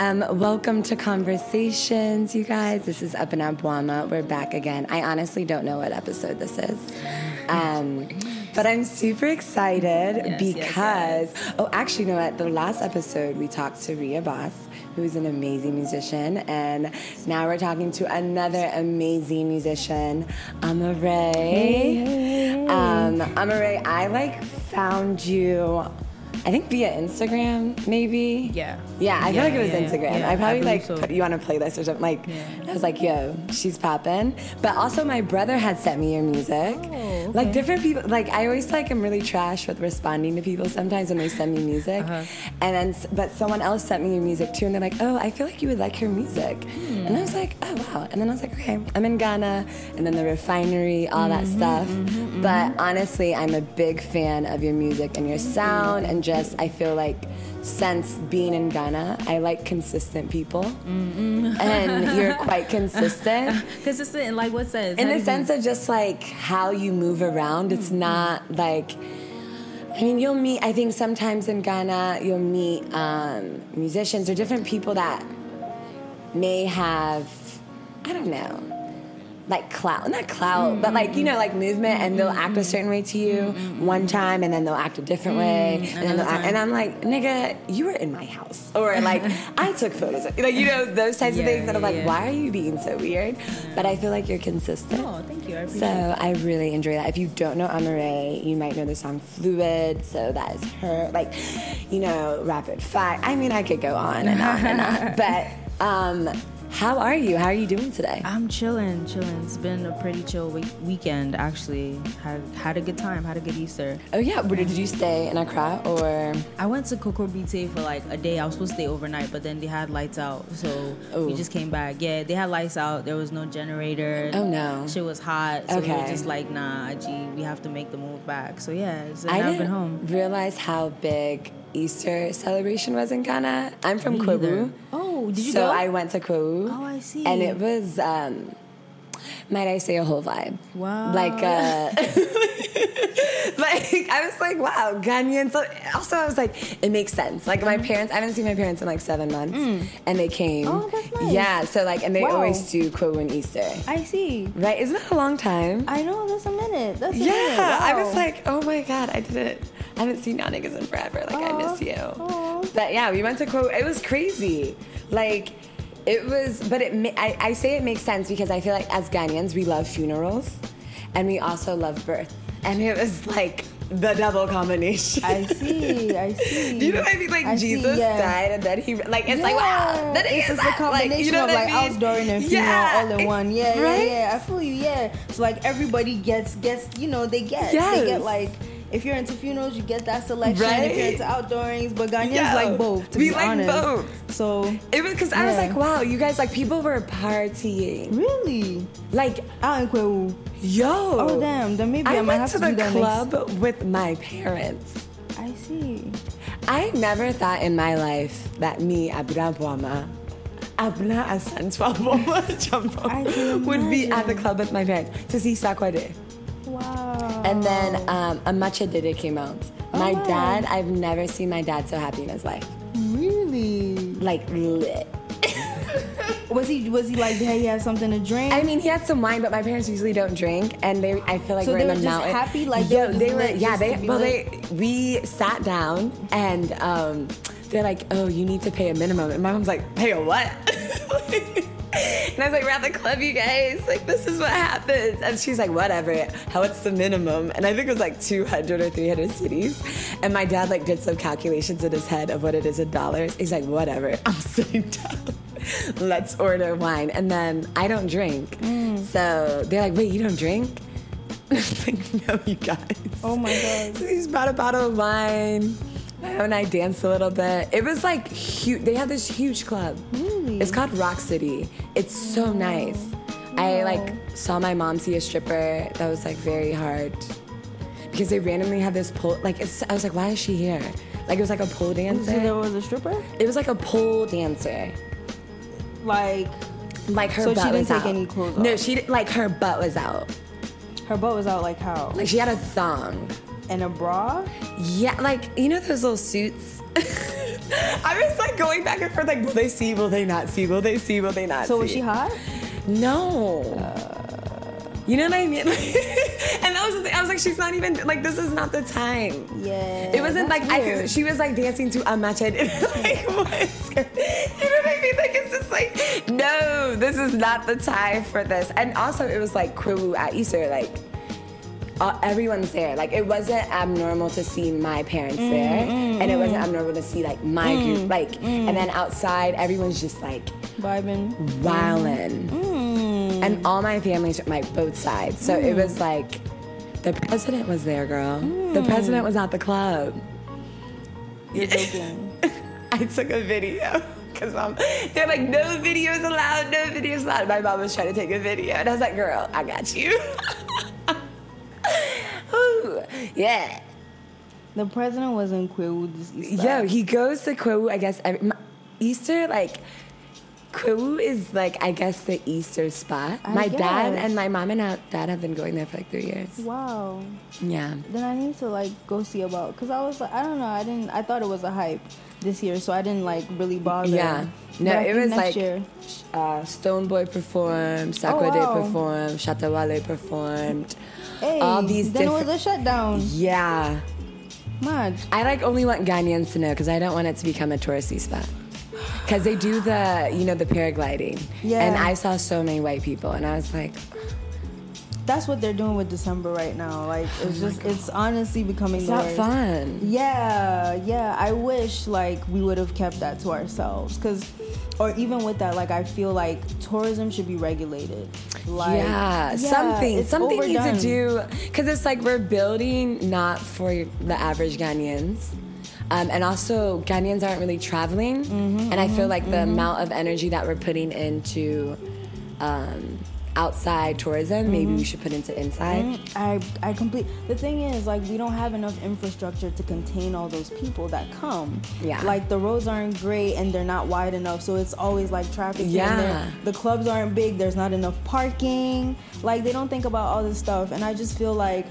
Um, welcome to Conversations, you guys. This is Abena Boamah. We're back again. I honestly don't know what episode this is. Um, but I'm super excited Yes, yes, because, oh, actually, you know what? The last episode we talked to Ria Boss, who's an amazing musician, and now we're talking to another amazing musician, Amaarae. Um, Amaarae, I like found you. I think via Instagram, maybe. Yeah. Yeah, I feel like it was yeah, yeah. Instagram. Yeah, I I probably believe like so. put you on a playlist or something. Like, Yeah. I was like, yo, she's popping. But also, my brother had sent me your music. Oh, Like different people. Like I always like I'm really trash with responding to people sometimes when they send me music. Uh-huh. And then, but someone else sent me your music too, and they're like, oh, I feel like you would like her music. Hmm. And I was like, oh wow. And then I was like, okay, I'm in Ghana, and then the refinery, all that Mm-hmm, stuff. But honestly, I'm a big fan of your music and your sound, and just I feel like since being in Ghana, I like consistent people, Mm-hmm. and you're quite consistent Consistent in like what sense? in the sense of just like how you move around. It's not like. I mean, you'll meet. I think sometimes in Ghana, you'll meet um, musicians or different people that may have, I don't know, like clout, not clout, but like you know, like movement, and they'll act a certain way to you one time, and then they'll act a different way, and then act, and I'm like, nigga, you were in my house, or like I took photos, of, like you know, those types Yeah, of things that I'm like, yeah. why are you being so weird? But I feel like you're consistent. Oh, thank you. I So it. I really enjoy that. If you don't know Amaarae, you might know the song Fluid. So that is her, like, you know, Rapid Fire. I mean, I could go on and on and on. But um, how are you? How are you doing today? I'm chilling, chilling. It's been a pretty chill week- weekend, actually. Had had a good time. Had a good Easter. Oh yeah, where did you stay in Accra or? I went to Kokrobite for like a day. I was supposed to stay overnight, but then they had lights out, so Ooh. we just came back. Yeah, they had lights out. There was no generator. Oh, no. Shit was hot, so we Okay. were just like, nah, gee, we have to make the move back. So yeah, so I now I've been home. realize how big Easter celebration was in Ghana. I'm from Me Kwahu. Oh, did you so go? I went to Kwahu. Oh, I see. And it was, um, might I say, a whole vibe. Wow. Like, uh, like I was like, wow, Ghanaian. So also, I was like, it makes sense. Like my parents, I haven't seen my parents in like seven months, and they came. Mm. Oh, that's nice. Yeah. So like, and they Wow. always do Kwahu and Easter. I see. Right? Isn't that a long time? I know that's a minute. That's a yeah. minute. I was like, oh my god, I didn't. I haven't seen y'all niggas in forever. Like I miss you. Aw. But yeah, we went to Kwahu. It was crazy. Like. It was, but it. I, I say it makes sense because I feel like as Ghanaians we love funerals, and we also love birth, and it was like the double combination. I see. I see. Do you know what I mean? Like I see, Jesus yeah. died, and then he like it's like wow. Yeah. That it's is a combination like, you know of like I mean? outdooring and funeral Yeah, all in one. Yeah, right? yeah, yeah. I feel you. Yeah. So like everybody gets gets you know they get Yes. they get like. If you're into funerals, you get that selection. Right? If you're into outdoorings, but Ghanaians Yeah. like both. To We be like honest. both. So It was because I was like, wow, you guys like people were partying, really, like out in Kwahu. yo. Oh damn! Then maybe I, I might went have to to, the club with my parents. I see. I never thought in my life that me, Abra Boamah, Abena Asantewaa Boamah I would be at the club with my parents to see Sarkodie. Wow. And then um, Amakye Dede came out. My Oh. dad, I've never seen my dad so happy in his life. really, Like lit. was he was he like hey he had something to drink? I mean, he had some wine, but my parents usually don't drink, and they, I feel like So we're they in the mountain. happy? Like, they Yo, were just they were, yeah, they, well, they, we sat down, and um, they're like, oh, you need to pay a minimum, and my mom's like, pay a what? And I was like, we're at the club, you guys. Like, this is what happens. And she's like, whatever. How what's the minimum? And I think it was like 200 or 300 cedis. And my dad like did some calculations in his head of what it is in dollars. He's like, whatever. I'm sitting down. Let's order wine. And then I don't drink. Mm. So they're like, wait, you don't drink? I was like, no, you guys. Oh my God. So he just brought a bottle of wine. And I danced a little bit. It was like huge. They had this huge club. Really? It's called Rock City. It's so nice. I oh. like saw my mom see a stripper. That was like very hard because they randomly had this pole. Like it's, I was like, why is she here? Like it was like a pole So there dancer. was a stripper? It was like a pole dancer. Like Like her So she didn't take out. any clothes off. No, she like her butt was out. her butt was out like how? Like she had a thong. And a bra? Yeah, like you know those little suits. I was like going back and forth, like, will they see? Will they not see? Will they see? Will they not So see? was she hot? No. you know what I mean? and that was the thing. I was like, she's not even like this is not the time. Yeah. It wasn't like I weird. she was like dancing to a machete. like what? You know what I mean? Like it's just like no, this is not the time for this. And also it was like Kwahu at Easter, like uh, everyone's there. Like it wasn't abnormal to see my parents mm, there, mm. and it wasn't abnormal to see like my mm, group. Like and then outside, everyone's just like vibing. wildin'. Mm. And all my families from like both sides. So it was like the president was there, girl. The president was at the club. You're joking. I took a video. Cause mom, they're like, no videos allowed, no videos allowed. My mom was trying to take a video, and I was like, girl, I got you. Yeah. the president was in Kwahu this Easter. Yo, he goes to Kwahu, I guess, every, Easter, like, Kwahu is like, I guess, the Easter spot. I my dad and my mom and uh, dad have been going there for like three years. Wow. Yeah. Then I need to like go see about because I was like I don't know I didn't I thought it was a hype this year so I didn't like really bother. Yeah. No, I it was next like year. uh, Stonebwoy performed, Sarkodie Oh, wow. Performed, Shatta Wale performed. Hey, all these then it different- was a shutdown. Yeah. Mad. I like only want Ghanaians to know because I don't want it to become a touristy spot. Because they do the, you know, the paragliding. Yeah. And I saw so many white people, and I was like, That's what they're doing with December right now. Like oh it's just it's honestly becoming it's the not fun. Yeah, yeah. I wish like we would have kept that to ourselves, cause, or even with that, like I feel like tourism should be regulated. Like, yeah, something, it's something needs to do because it's like we're building not for the average Ghanaians. Um, and also, Ghanaians aren't really traveling, Mm-hmm, and I feel like the amount of energy that we're putting into um, outside tourism, maybe Mm-hmm. we should put into inside. I I complete. The thing is, like, we don't have enough infrastructure to contain all those people that come. Yeah. Like the roads aren't great and they're not wide enough, so it's always like traffic. here and there. Yeah. The clubs aren't big. There's not enough parking. Like they don't think about all this stuff, and I just feel like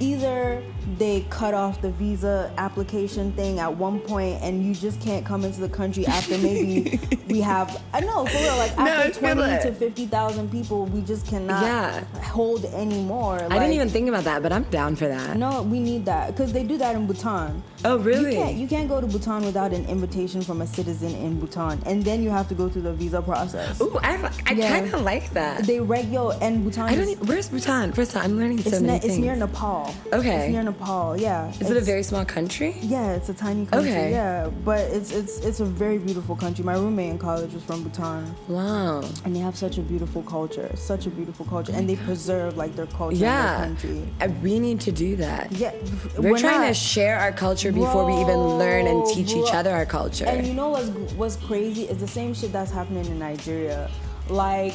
either they cut off the visa application thing at one point and you just can't come into the country after maybe we have uh, I know for real like No, after feel 20 it. to 50,000 people we just cannot Yeah. hold anymore I didn't even think about that, but I'm down for that. no, we need that because they do that in Bhutan. Oh, really? You can't, you can't go to Bhutan without an invitation from a citizen in Bhutan, and then you have to go through the visa process. Ooh, I, I Yeah. kind of like that. They regular and Bhutan. I don't. is- Even, where's Bhutan? First time, I'm learning so it's, many ne- things. it's near Nepal. Okay. It's near Nepal. Yeah. Is it a very small country? Yeah, it's a tiny country. Okay. Yeah, but it's it's it's a very beautiful country. My roommate in college was from Bhutan, Wow. and they have such a beautiful culture. Such a beautiful culture, and they preserve like their culture Yeah. in their country. Uh, We need to do that. Yeah, We're, trying to share our culture before we even learn and teach bro. each other our culture. And you know what's what's crazy is the same shit that's happening in Nigeria. Like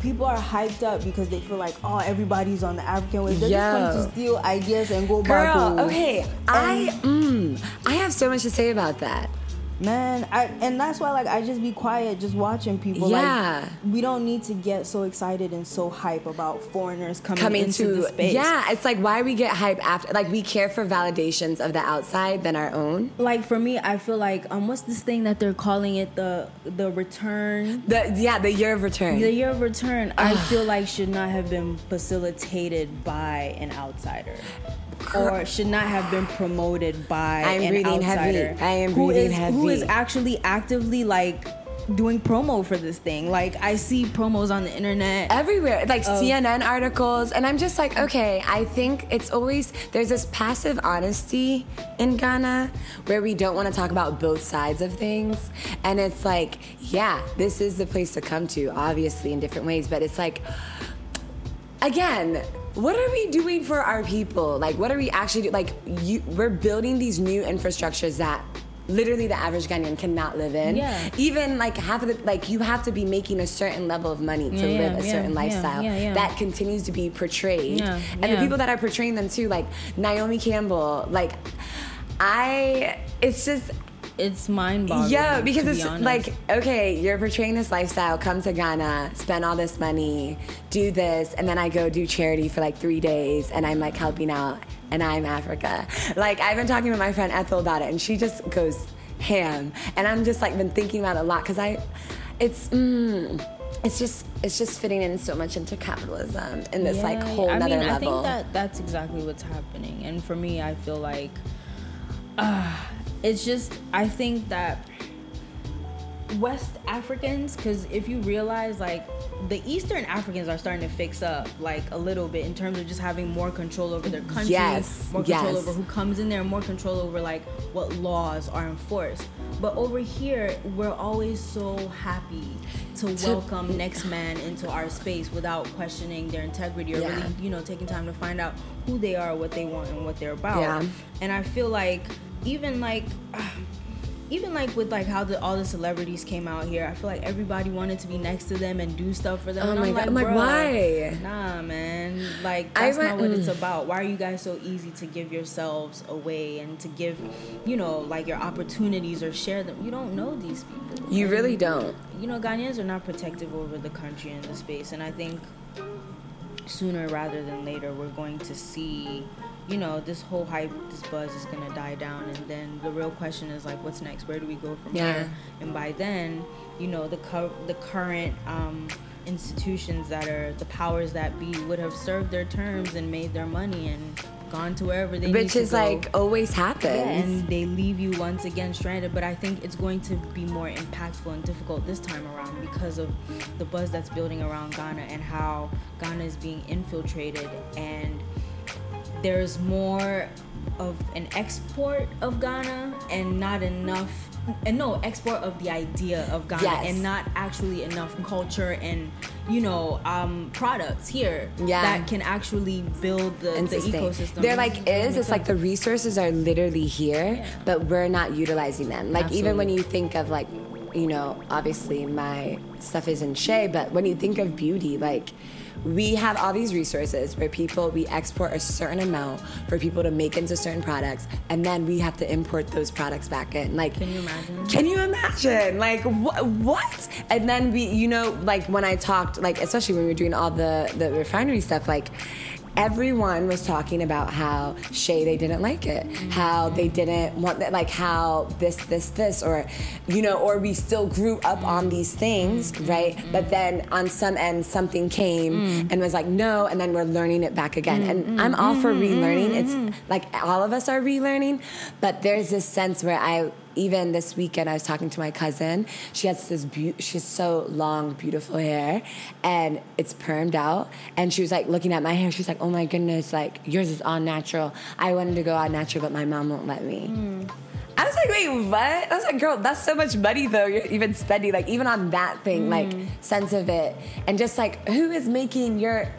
people are hyped up because they feel like oh everybody's on the African wave. They're Yo. just trying to steal ideas and go back. Girl, okay, I mm, I have so much to say about that. Man, I and that's why like I just be quiet, just watching people. Yeah. Like we don't need to get so excited and so hype about foreigners coming, Coming into to the space. yeah, it's like why we get hype after like we care for validations of the outside than our own. Like for me, I feel like um, what's this thing that they're calling it the the return The yeah, the year of return. The year of return, I feel like should not have been facilitated by an outsider. Or should not have been promoted by I'm an heavy. outsider. I am who breathing is- Who is actually actively like doing promo for this thing. Like I see promos on the internet. everywhere like cnn articles and i'm just like okay i think it's always there's this passive honesty in ghana where we don't want to talk about both sides of things and it's like yeah this is the place to come to obviously in different ways but it's like again what are we doing for our people like what are we actually do like you we're building these new infrastructures that literally the average Ghanaian cannot live in. Yeah. Even like half of the like you have to be making a certain level of money to Yeah, yeah, live a certain yeah, lifestyle yeah, yeah. that continues to be portrayed. Yeah, and the people that are portraying them too, like Naomi Campbell, like I it's just It's mind boggling. yeah, because be it's honest. like, okay, you're portraying this lifestyle, come to Ghana, spend all this money, do this, and then I go do charity for like three days and I'm like helping out and I'm Africa. Like I've been talking to my friend Ethel about it, and she just goes ham, and I'm just like been thinking about it a lot because I, it's. Mm, it's just it's just fitting in so much into capitalism in this like whole I mean, level. I think that that's exactly what's happening. And for me, I feel like uh, it's just I think that West Africans, because if you realize like the Eastern Africans are starting to fix up like a little bit in terms of just having more control over their country, Yes, more control yes. over who comes in there, more control over like what laws are enforced. But over here, we're always so happy to, To- welcome next man into our space without questioning their integrity or Yeah. really, you know, taking time to find out who they are, what they want, and what they're about. Yeah. And I feel like even like even like with like how the, all the celebrities came out here, I feel like everybody wanted to be next to them and do stuff for them. Oh and my I'm God. like, I'm like, why?" Nah, man. Like that's went- not what it's mm. about. Why are you guys so easy to give yourselves away and to give, you know, like your opportunities or share them? You don't know these people. you really don't. You know, Ghanaians are not protective over the country and the space, and I think sooner rather than later we're going to see you know this whole hype this buzz is going to die down. And then the real question is like what's next? Where do we go from Yeah. here? And by then you know the co- the current um, institutions that are the powers that be would have served their terms and made their money and gone to wherever they Which is go. like always happens. Yeah, and they leave you once again stranded. But I think it's going to be more impactful and difficult this time around because of the buzz that's building around Ghana and how Ghana is being infiltrated and there's more of an export of Ghana and not enough and no export of the idea of Ghana Yes. and not actually enough culture and you know um, products here Yeah. that can actually build the, the ecosystem. There like is. It's like the resources are literally here, Yeah. but we're not utilizing them. Like even when you think of like, you know, obviously my stuff is in Shea, but when you think of beauty, like we have all these resources where people we export a certain amount for people to make into certain products, and then we have to import those products back in. Like, Can you imagine? Can you imagine? Like what? What? And then we, you know, like when I talked, like especially when we were doing all the the refinery stuff, like everyone was talking about how Shea they didn't like it, how they didn't want that, like how this, this, this, or you know, or we still grew up on these things, right? But then on some end something came mm. and was like no, and then we're learning it back again. And mm-hmm. I'm all for mm-hmm. relearning. It's mm-hmm. like all of us are relearning, but there's this sense where I even this weekend I was talking to my cousin. She has this beau- she has so long, beautiful hair, and it's permed out. And she was like looking at my hair. She's like, "Oh my goodness, like yours is all natural. I wanted to go all natural, but my mom won't let me." Hmm. I was like, "Wait, what?" I was like, "Girl, that's so much money though. You're even spending like even on that thing, like hmm. sense of it, and just like who is making your."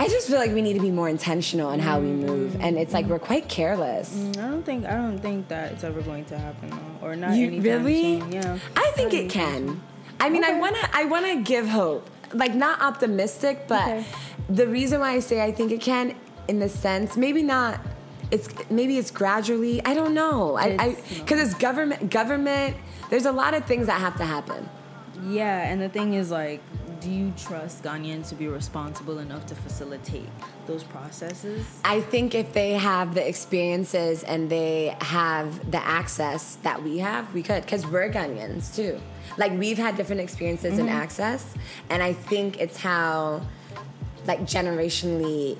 I just feel like we need to be more intentional on how we move, and it's like we're quite careless. Mm, I don't think I don't think that it's ever going to happen though, or not You really? soon. Yeah, I think it can. I mean, I wanna, I wanna give hope. Like not optimistic, but Okay. the reason why I say I think it can, in the sense, maybe not. It's maybe it's gradually. I don't know. I It's- because it's government. Government. There's a lot of things that have to happen. Yeah, and the thing is like, do you trust Ghanaians to be responsible enough to facilitate those processes? I think if they have the experiences and they have the access that we have, we could. Because we're Ghanaians too. Like we've had different experiences and mm-hmm. access, and I think it's how, like generationally,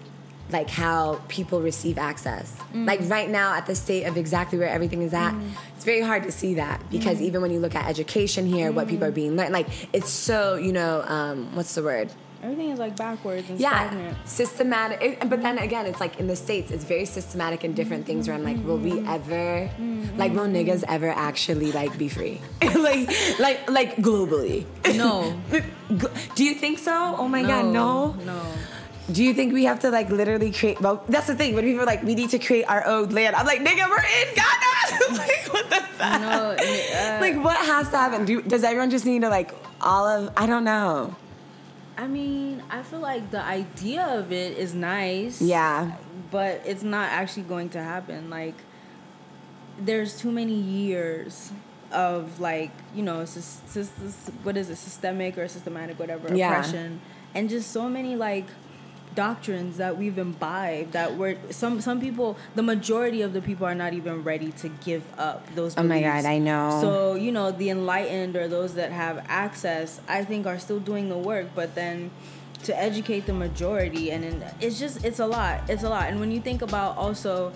like how people receive access. Like mm. right now, at the state of exactly where everything is at, mm. it's very hard to see that because mm. even when you look at education here, what people are being learned, like it's so you know, um, what's the word? Everything is like backwards and yeah stagnant. systematic it- but then again it's like in the states it's very systematic in different things where i'm like will we ever mm-hmm. like will niggas mm-hmm. ever actually like be free? Like like like globally. No, do you think so? Oh my god no? No. Do you think we have to like literally create well that's the thing when people are like we need to create our own land i'm like nigga we're in ghana like what the fuck No, uh, like what has to happen do, does everyone just need to like all of i don't know I mean, I feel like the idea of it is nice. yeah but it's not actually going to happen. Like, there's too many years of like you know, what is it, systemic or systematic, whatever Yeah. oppression, and just so many like doctrines that we've imbibed that we're some some people the majority of the people are not even ready to give up those Oh my. God, I know. so you know the enlightened or those that have access i think are still doing the work but then to educate the majority and it's just it's a lot it's a lot and when you think about also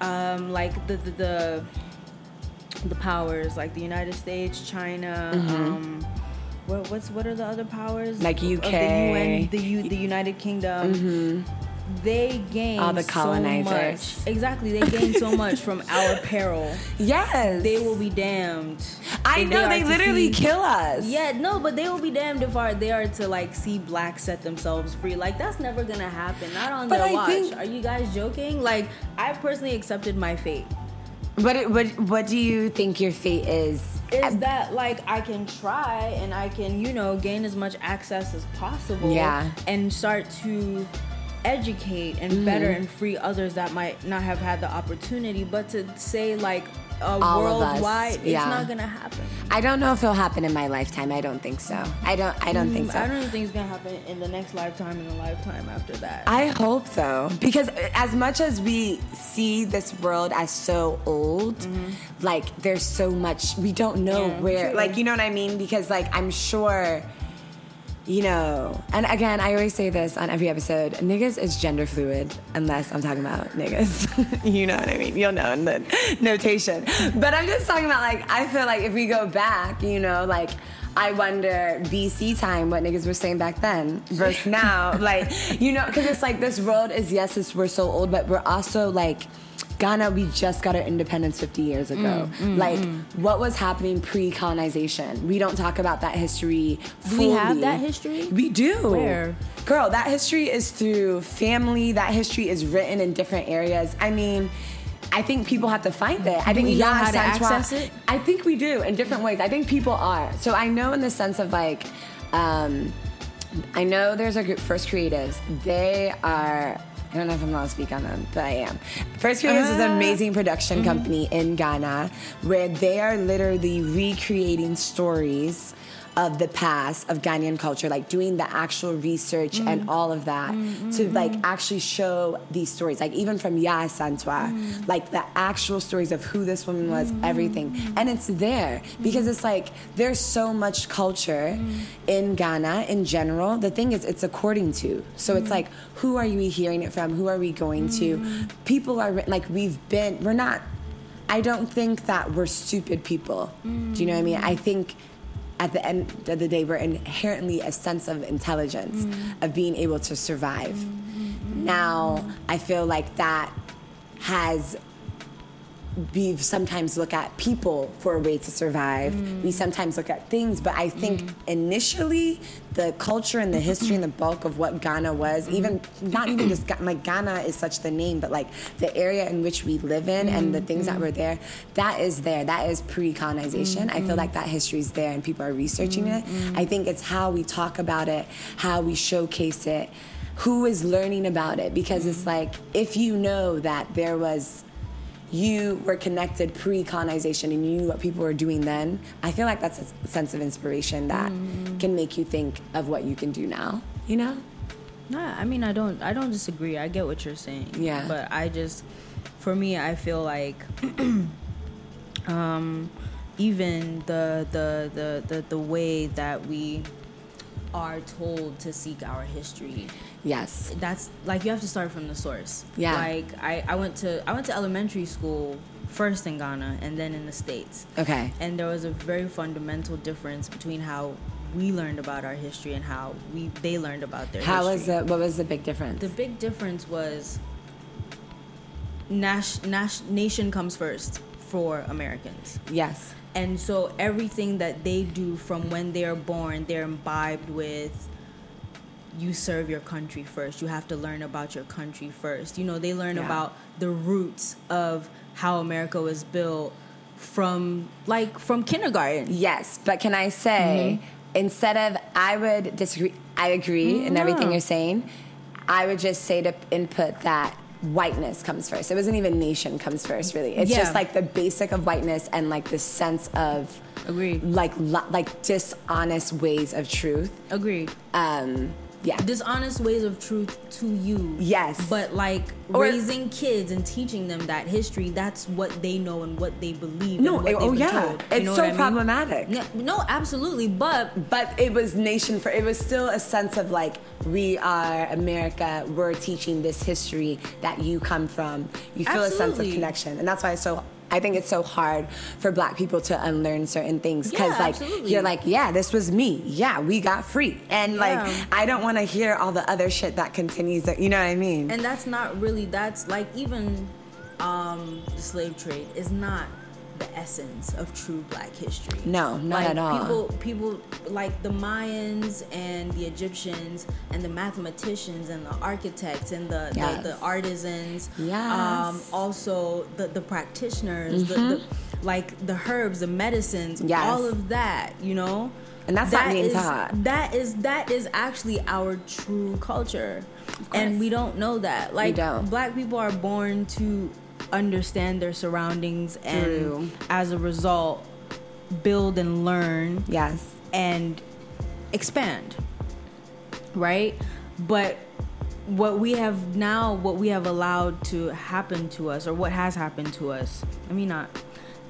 um like the the, the the powers like the United States, China, um, what, what's what are the other powers? Mm-hmm. Like UK. the UN, the U, the United Kingdom. They gain Mm-hmm. All the So colonizers. much. Exactly, they gain so much from our peril. Yes. They will be damned. I know are they literally see- kill us. Yeah, no, but they will be damned if are they are to like see blacks set themselves free. Like that's never gonna happen. Not on But their I watch. think- Are you guys joking? Like I personally accepted my fate. What it- what what do you think your fate is? Is that like I can try and I can, you know, gain as much access as possible. Yeah. And start to educate and better and free others that might not have had the opportunity. But to say like a All of us, worldwide, it's yeah. not gonna happen. I don't know if it'll happen in my lifetime. I don't think so. I don't. I don't think Mm, so. I don't think it's gonna happen in the next lifetime In the lifetime after that. I hope so. Because as much as we see this world as so old, like there's so much we don't know Yeah, where true. like you know what I mean? Because like I'm sure you know, and again, I always say this on every episode niggas is gender fluid, unless I'm talking about niggas. you know what I mean? You'll know in the notation. But I'm just talking about, like, I feel like if we go back, you know, like, I wonder BC time what niggas were saying back then versus now. like, you know, because it's like this world is, yes, it's, we're so old, but we're also like, Ghana, we just got our independence 50 years ago. Mm, like, what was happening pre colonization? We don't talk about that history Do we have that history? We do. Where? Girl, that history is through family. That history is written in different areas. I mean, I think people have to find it. I think we know how to access it? I think we do in different ways. I think people are. So I know in the sense of like, um, I know there's a group, First Creatives. They are. I don't know if I'm allowed to speak on them, but I am. First Creatives is an Ah. amazing production Mm-hmm. company in Ghana where they are literally recreating stories of the past of Ghanaian culture, like doing the actual research Mm. and all of that mm, mm, to like mm. actually show these stories, like even from Yaa Asantewaa, Mm. like the actual stories of who this woman was, everything. And it's there because it's like there's so much culture in Ghana in general. The thing is, it's according to. So it's like, who are we hearing it from? Who are we going to? People are like, we've been, we're not, I don't think that we're stupid people. Do you know what I mean? I think at the end of the day, we're inherently a sense of intelligence, mm. of being able to survive. Mm-hmm. Now, I feel like that has we sometimes look at people for a way to survive. Mm. We sometimes look at things, but I think mm. initially the culture and the history and the bulk of what Ghana was, mm-hmm. even not even just like Ghana is such the name, but like the area in which we live in and the things that mm-hmm. were there, that is there. That is pre-colonization. I feel mm-hmm. like that history is there and people are researching it. I think it's how we talk about it, how we showcase it, who is learning about it because it's like if you know that there was you were connected pre-colonization and you knew what people were doing then i feel like that's a sense of inspiration that can make you think of what you can do now you know Nah, I mean I don't I don't disagree. I get what you're saying. Yeah. But I just for me I feel like um even the the the the, the way that we are told to seek our history yes that's like you have to start from the source Yeah. like I, I went to i went to elementary school first in ghana and then in the states okay and there was a very fundamental difference between how we learned about our history and how we they learned about their how history. was it what was the big difference The big difference was nas- nas- nation comes first for Americans. yes And so everything that they do from when they're born, they're imbibed with you serve your country first. You have to learn about your country first. You know, they learn Yeah. about the roots of how America was built from like from kindergarten. yes but can i say instead of i would disagree i agree in everything you're saying i would just say to input that whiteness comes first it wasn't even nation comes first really it's Yeah. just like the basic of whiteness and like the sense of Agreed. like li- like dishonest ways of truth Agreed. um, Yeah. dishonest ways of truth to you. Yes. But like Or- raising kids and teaching them that history, that's what they know and what they believe. No, and what oh, yeah. told. It's so I mean? problematic. No, no, absolutely. But But it was nation for it was still a sense of like we are America. We're teaching this history that you come from. You feel a sense of connection, and that's why it's so. I think it's so hard for Black people to unlearn certain things because Yeah, like absolutely. you're like, yeah, this was me. Yeah, we got free, and like I don't want to hear all the other shit that continues. That you know what I mean? and that's not really that's like even um the slave trade is not the essence of true black history No, not like, at all. people people like the mayans and the egyptians and the mathematicians and the architects and the Yes. the, the artisans Yes. Mm-hmm. um also the the practitioners the, the like the herbs the medicines Yes. all of that you know And that's not being is- taught. that is that is actually our true culture and we don't know that like don't. black people are born to understand their surroundings and True. as a result build and learn yes. and expand right but what we have now what we have allowed to happen to us or what has happened to us i mean not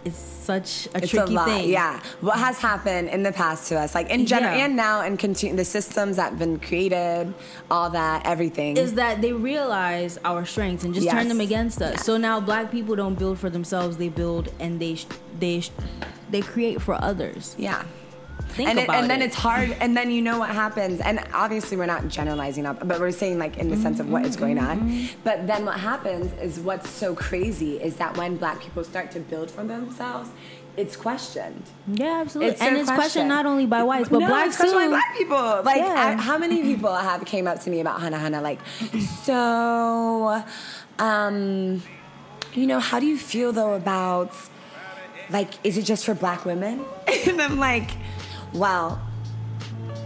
it's such a It's tricky a lot, thing yeah. What has happened in the past to us, like in general, Yeah. and now, and continue the systems that have been created, all that, everything. is that they realize our strengths and just turn them against us. Yes. So now black people don't build for themselves; they build and they they they create for others. yeah. Think and, it, and then it. it's hard, and then you know what happens. And obviously, we're not generalizing up, but we're saying like in the sense of what is going on. Mm-hmm. But then what happens is what's so crazy is that when black people start to build for themselves, it's questioned. yeah, absolutely. It's and it's question. questioned not only by whites but no, blacks it's questioned too. by black people. Like, Yeah. I- how many people have came up to me about Hanahana? Like, so, um, you know, how do you feel though about, like, is it just for black women? and I'm like, well,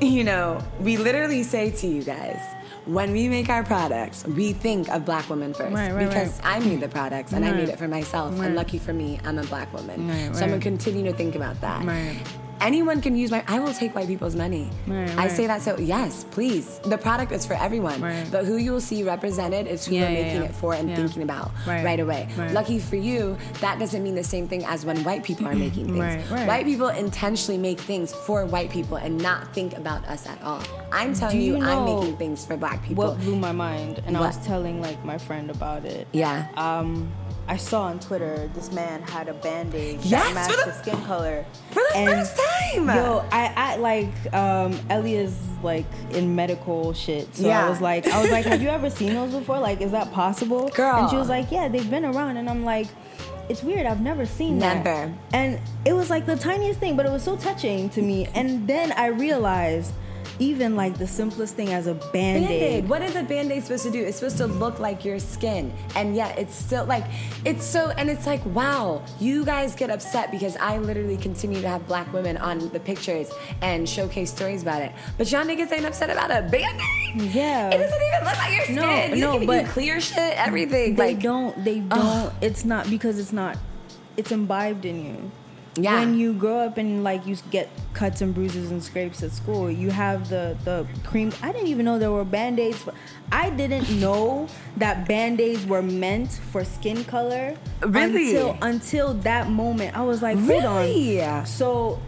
you know, we literally say to you guys. When we make our products, we think of black women first Right, right, because I made the products and I made it for myself. Right. And lucky for me, I'm a black woman, Right, so I'm gonna continue to think about that Right. Anyone can use my i will take white people's money Right, i say that so yes please the product is for everyone Right. but who you will see represented is who Yeah, you're making yeah. it for and thinking about Right. right, away Right. lucky for you that doesn't mean the same thing as when white people are making things Right, right. white people intentionally make things for white people and not think about us at all i'm telling Do you, you i'm making things for black people What blew my mind, and I was telling like my friend about it. yeah Um, I saw on Twitter this man had a band-aid Yes, that matched the- his skin color. for the And, first time Yo, I, I like um Elia's like in medical shit. So Yeah. I was like I was like, Have you ever seen those before? Like, is that possible? Girl. And she was like, Yeah, they've been around and I'm like it's weird. I've never seen that. Never. And it was like the tiniest thing, but it was so touching to me. And then I realized, even like the simplest thing as a band Band-Aid. What is a band-aid supposed to do? It's supposed to look like your skin. And yet it's still like it's so and it's like, wow, you guys get upset because I literally continue to have black women on the pictures and showcase stories about it. But y'all niggas ain't upset about a band-aid. Yeah. It doesn't even look like your skin. No, you no, but clear shit, everything. They like don't. They don't. It's not because it's not. It's imbibed in you. Yeah. When you grow up and like you get cuts and bruises and scrapes at school, you have the the cream. I didn't even know there were band aids. But I didn't know that band aids were meant for skin color. Really? Until until that moment, I was like, hold Really? on. So.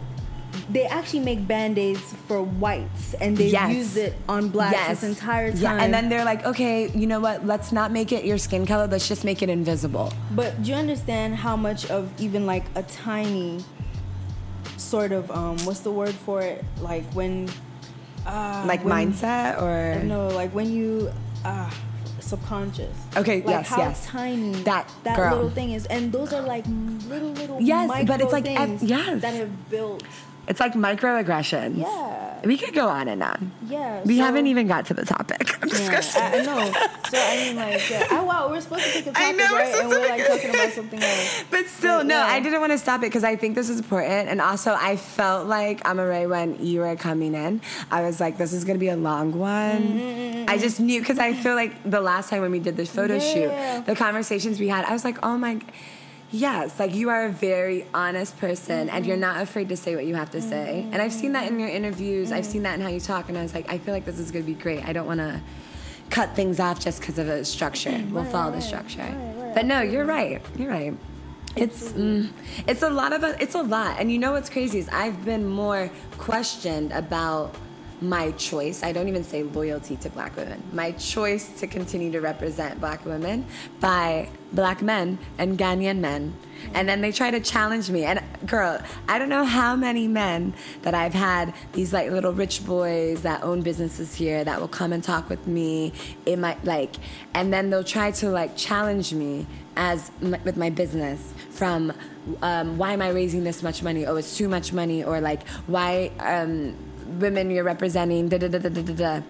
They actually make band-aids for whites and they Yes. used it on blacks this entire time. Yeah, and then they're like, okay, you know what? Let's not make it your skin color. Let's just make it invisible. But do you understand how much of even like a tiny sort of um what's the word for it? Like when uh Like when- mindset or No, like when you uh subconscious. Okay, like yes, how yes. tiny That that girl. little thing is. And those are like little little Yes, but it's like, ev- things yes. that have built It's like microaggressions. Yeah. We could go on and on. yeah. We so- haven't even got to the topic of Yeah, discussion. I, I know. So I mean, like, yeah. I, wow, we're supposed to pick a I topic, know, we're right? And we're like talking about something else. But still, But, no, yeah. I didn't want to stop it because I think this is important. And also, I felt like, Amaarae, when you were coming in, I was like, this is going to be a long one. Mm-hmm, I just knew because I feel like the last time when we did this photo Yeah. shoot, the conversations we had, I was like, oh my. Yes, like you are a very honest person and you're not afraid to say what you have to say. And I've seen that in your interviews, I've seen that in how you talk, and I was like, I feel like this is gonna be great. I don't wanna cut things off just because of a structure. We'll follow the structure. But no, you're right. You're right. It's mm, it's a lot of a, it's a lot, and you know what's crazy is I've been more questioned about my choice. I don't even say loyalty to black women. My choice to continue to represent black women by black men and Ghanaian men. And then they try to challenge me. And girl, I don't know how many men that I've had these like little rich boys that own businesses here that will come and talk with me. in my like, and then they'll try to like challenge me as with my business from um, why am I raising this much money? Oh, it's too much money, or like why um, women you're representing? Da da da da da da.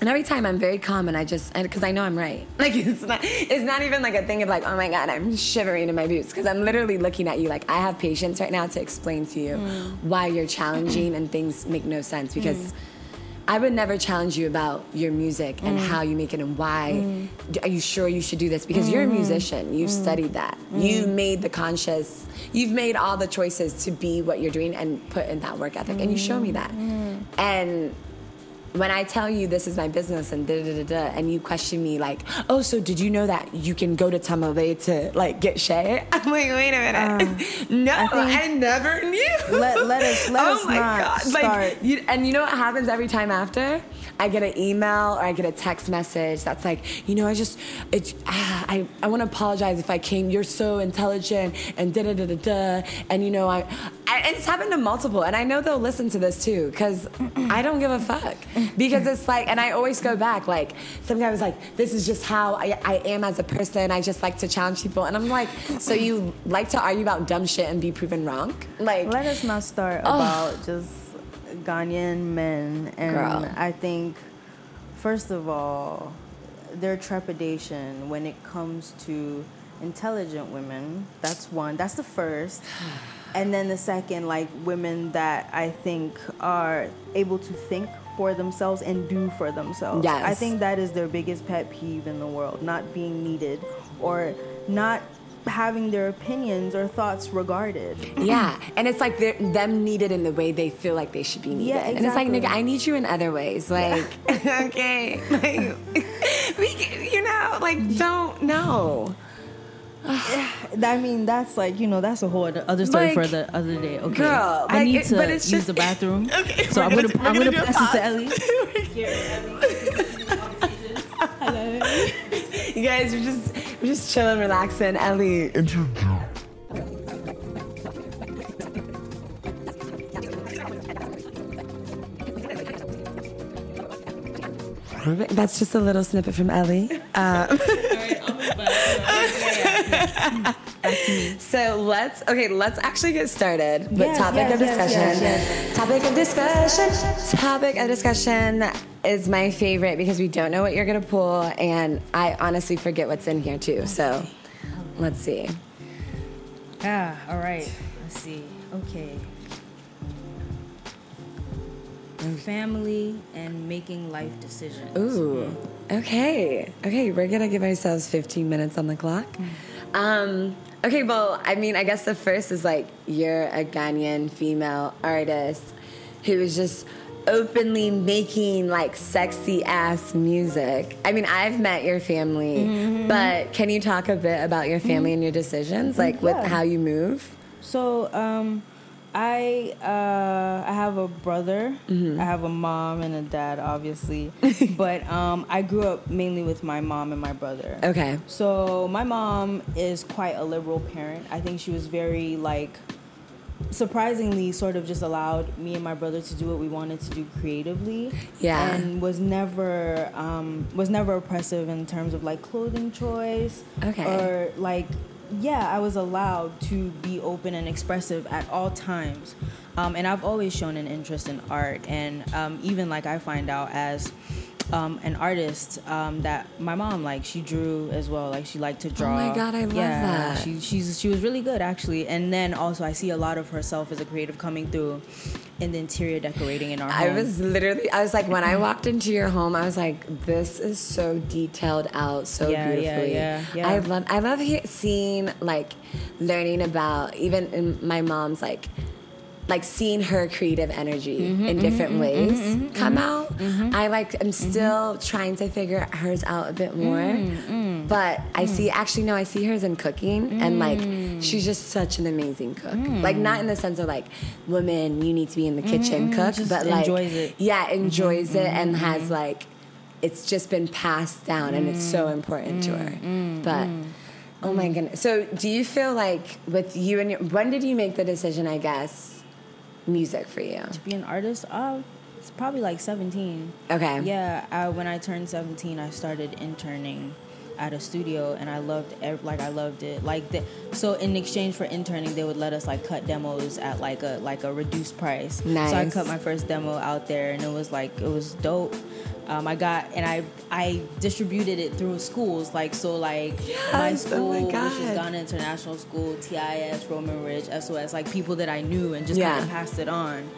And every time I'm very calm and I just because I know I'm right. Like it's not it's not even like a thing of like oh my god I'm shivering in my boots because I'm literally looking at you like I have patience right now to explain to you hmm. why you're challenging and things make no sense because. Hmm. I would never challenge you about your music and mm. how you make it and why. Mm. Are you sure you should do this? Because you're a mm. musician. You've studied that. You made the conscious. You've made all the choices to be what you're doing and put in that work ethic. And you show me that. And when I tell you this is my business and da da da da, and you question me like, oh, so did you know that you can go to Tamale to like get Shea? I'm like, wait a minute, uh, no, I, think- never knew. Let- let us- let oh us my not god, start. like, you, and you know what happens every time after? I get an email or I get a text message that's like, you know, I just, it, ah, I, I want to apologize if I came. You're so intelligent and da da da da da, and you know, I, I, it's happened to multiple, and I know they'll listen to this too, because I don't give a fuck, because it's like, and I always go back, like, some guy was like, this is just how I, I am as a person. I just like to challenge people, and I'm like, so you like to argue about dumb shit and be proven wrong, like, Let us not start about just Ghanaian men. And Girl. I think, first of all, their trepidation when it comes to intelligent women. That's one. That's the first. And then the second, like women that I think are able to think for themselves and do for themselves. Yes. I think that is their biggest pet peeve in the world, not being needed or not having their opinions or thoughts regarded. Yeah, and it's like they're, them needed in the way they feel like they should be needed. Yeah, exactly. And it's like, nigga, I need you in other ways. Like, okay, like, we, you know, like, don't know. I mean, that's like you know, that's a whole other, story for the other day. Okay, girl, I like, need it- to but it's use just- the bathroom. Okay, so I'm gonna, gonna- I'm gonna gonna pass it to Ellie. You guys, we're just we're just chilling, relaxing. Ellie, that's just a little snippet from Ellie. Um, So let's okay, let's actually get started with Yes, topic yes, of yes, discussion. yes, Topic of discussion. Topic of discussion is my favorite because we don't know what you're gonna pull, and I honestly forget what's in here too. So let's see. Ah, all right. Let's see. Okay. Family and making life decisions. Ooh. Okay. Okay, we're gonna give ourselves 15 minutes on the clock. Um, okay, well, I mean, I guess the first is like you're a Ghanaian female artist who is just openly making like sexy ass music. I mean, I've met your family, but can you talk a bit about your family and your decisions, like with Yeah. how you move? So, um, I uh, I have a brother. I have a mom and a dad, obviously. but um, I grew up mainly with my mom and my brother. Okay. So my mom is quite a liberal parent. I think she was very like surprisingly sort of just allowed me and my brother to do what we wanted to do creatively. Yeah. And was never um, was never oppressive in terms of like clothing choice. Okay. Or like yeah, I was allowed to be open and expressive at all times. Um, and I've always shown an interest in art, and um, even like I find out as um, an artist um, that my mom like she drew as well like she liked to draw Oh my God, I love yeah, that. she she's she was really good actually and then also I see a lot of herself as a creative coming through in the interior decorating in our I was literally, I was like, when I walked into your home, I was like, this is so detailed out, so Yeah, yeah, beautifully. yeah, yeah. I love, I love he- seeing, like, learning about, even in my mom's, like, like seeing her creative energy Mm-hmm, in mm-hmm, different mm-hmm, ways mm-hmm, come out. I like, I'm still trying to figure hers out a bit more. Mm, mm. But I see, mm. actually, no, I see hers in cooking, and like, mm. she's just such an amazing cook. Like, not in the sense of like, women, you need to be in the kitchen, cook, but like, enjoys it. yeah, enjoys it and has like it's just been passed down and it's so important to her. But oh my goodness. So do you feel like with you and your when did you make the decision, I guess, music for you? to be an artist. Uh, it's probably like 17. Okay. Yeah, I, when I turned 17, I started interning at a studio, and I loved ev- like I loved it. Like the, so, in exchange for interning, they would let us like cut demos at like a like a reduced price. Nice. So I cut my first demo out there, and it was like it was dope. Um, I got and I I distributed it through schools like so like my Yes, oh school my which God. is Ghana International School, TIS, Roman Ridge, SOS, like people that I knew and just Yeah. kind of passed it on.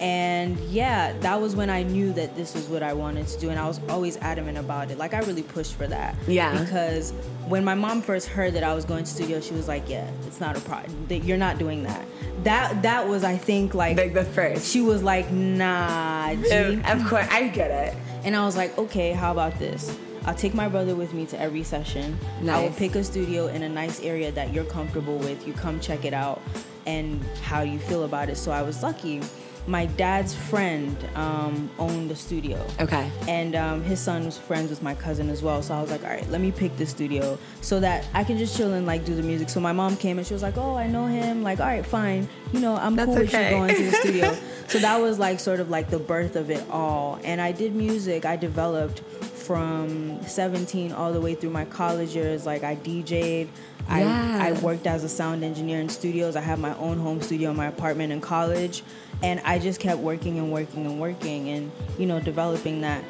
And yeah, that was when I knew that this was what I wanted to do, and I was always adamant about it. Like I really pushed for that. Yeah. Because when my mom first heard that I was going to studio, she was like, "Yeah, it's not a problem. You're not doing that." That that was, I think, like Like the first. she was like, "Nah, G." of course, I get it. And I was like, okay, how about this? I'll take my brother with me to every session. I will pick a studio in a nice area that you're comfortable with. You come check it out and how you feel about it. So I was lucky. My dad's friend um, owned the studio. Okay. And um, his son was friends with my cousin as well. So I was like, all right, let me pick this studio so that I can just chill and like do the music. So my mom came and she was like, oh, I know him. Like, all right, fine. You know, I'm That's cool with you going to the studio. so that was like sort of like the birth of it all. And I did music. I developed from 17 all the way through my college years. Like I DJ'd. I, I worked as a sound engineer in studios. I have my own home studio in my apartment in college. And I just kept working and working and working and, you know, developing that.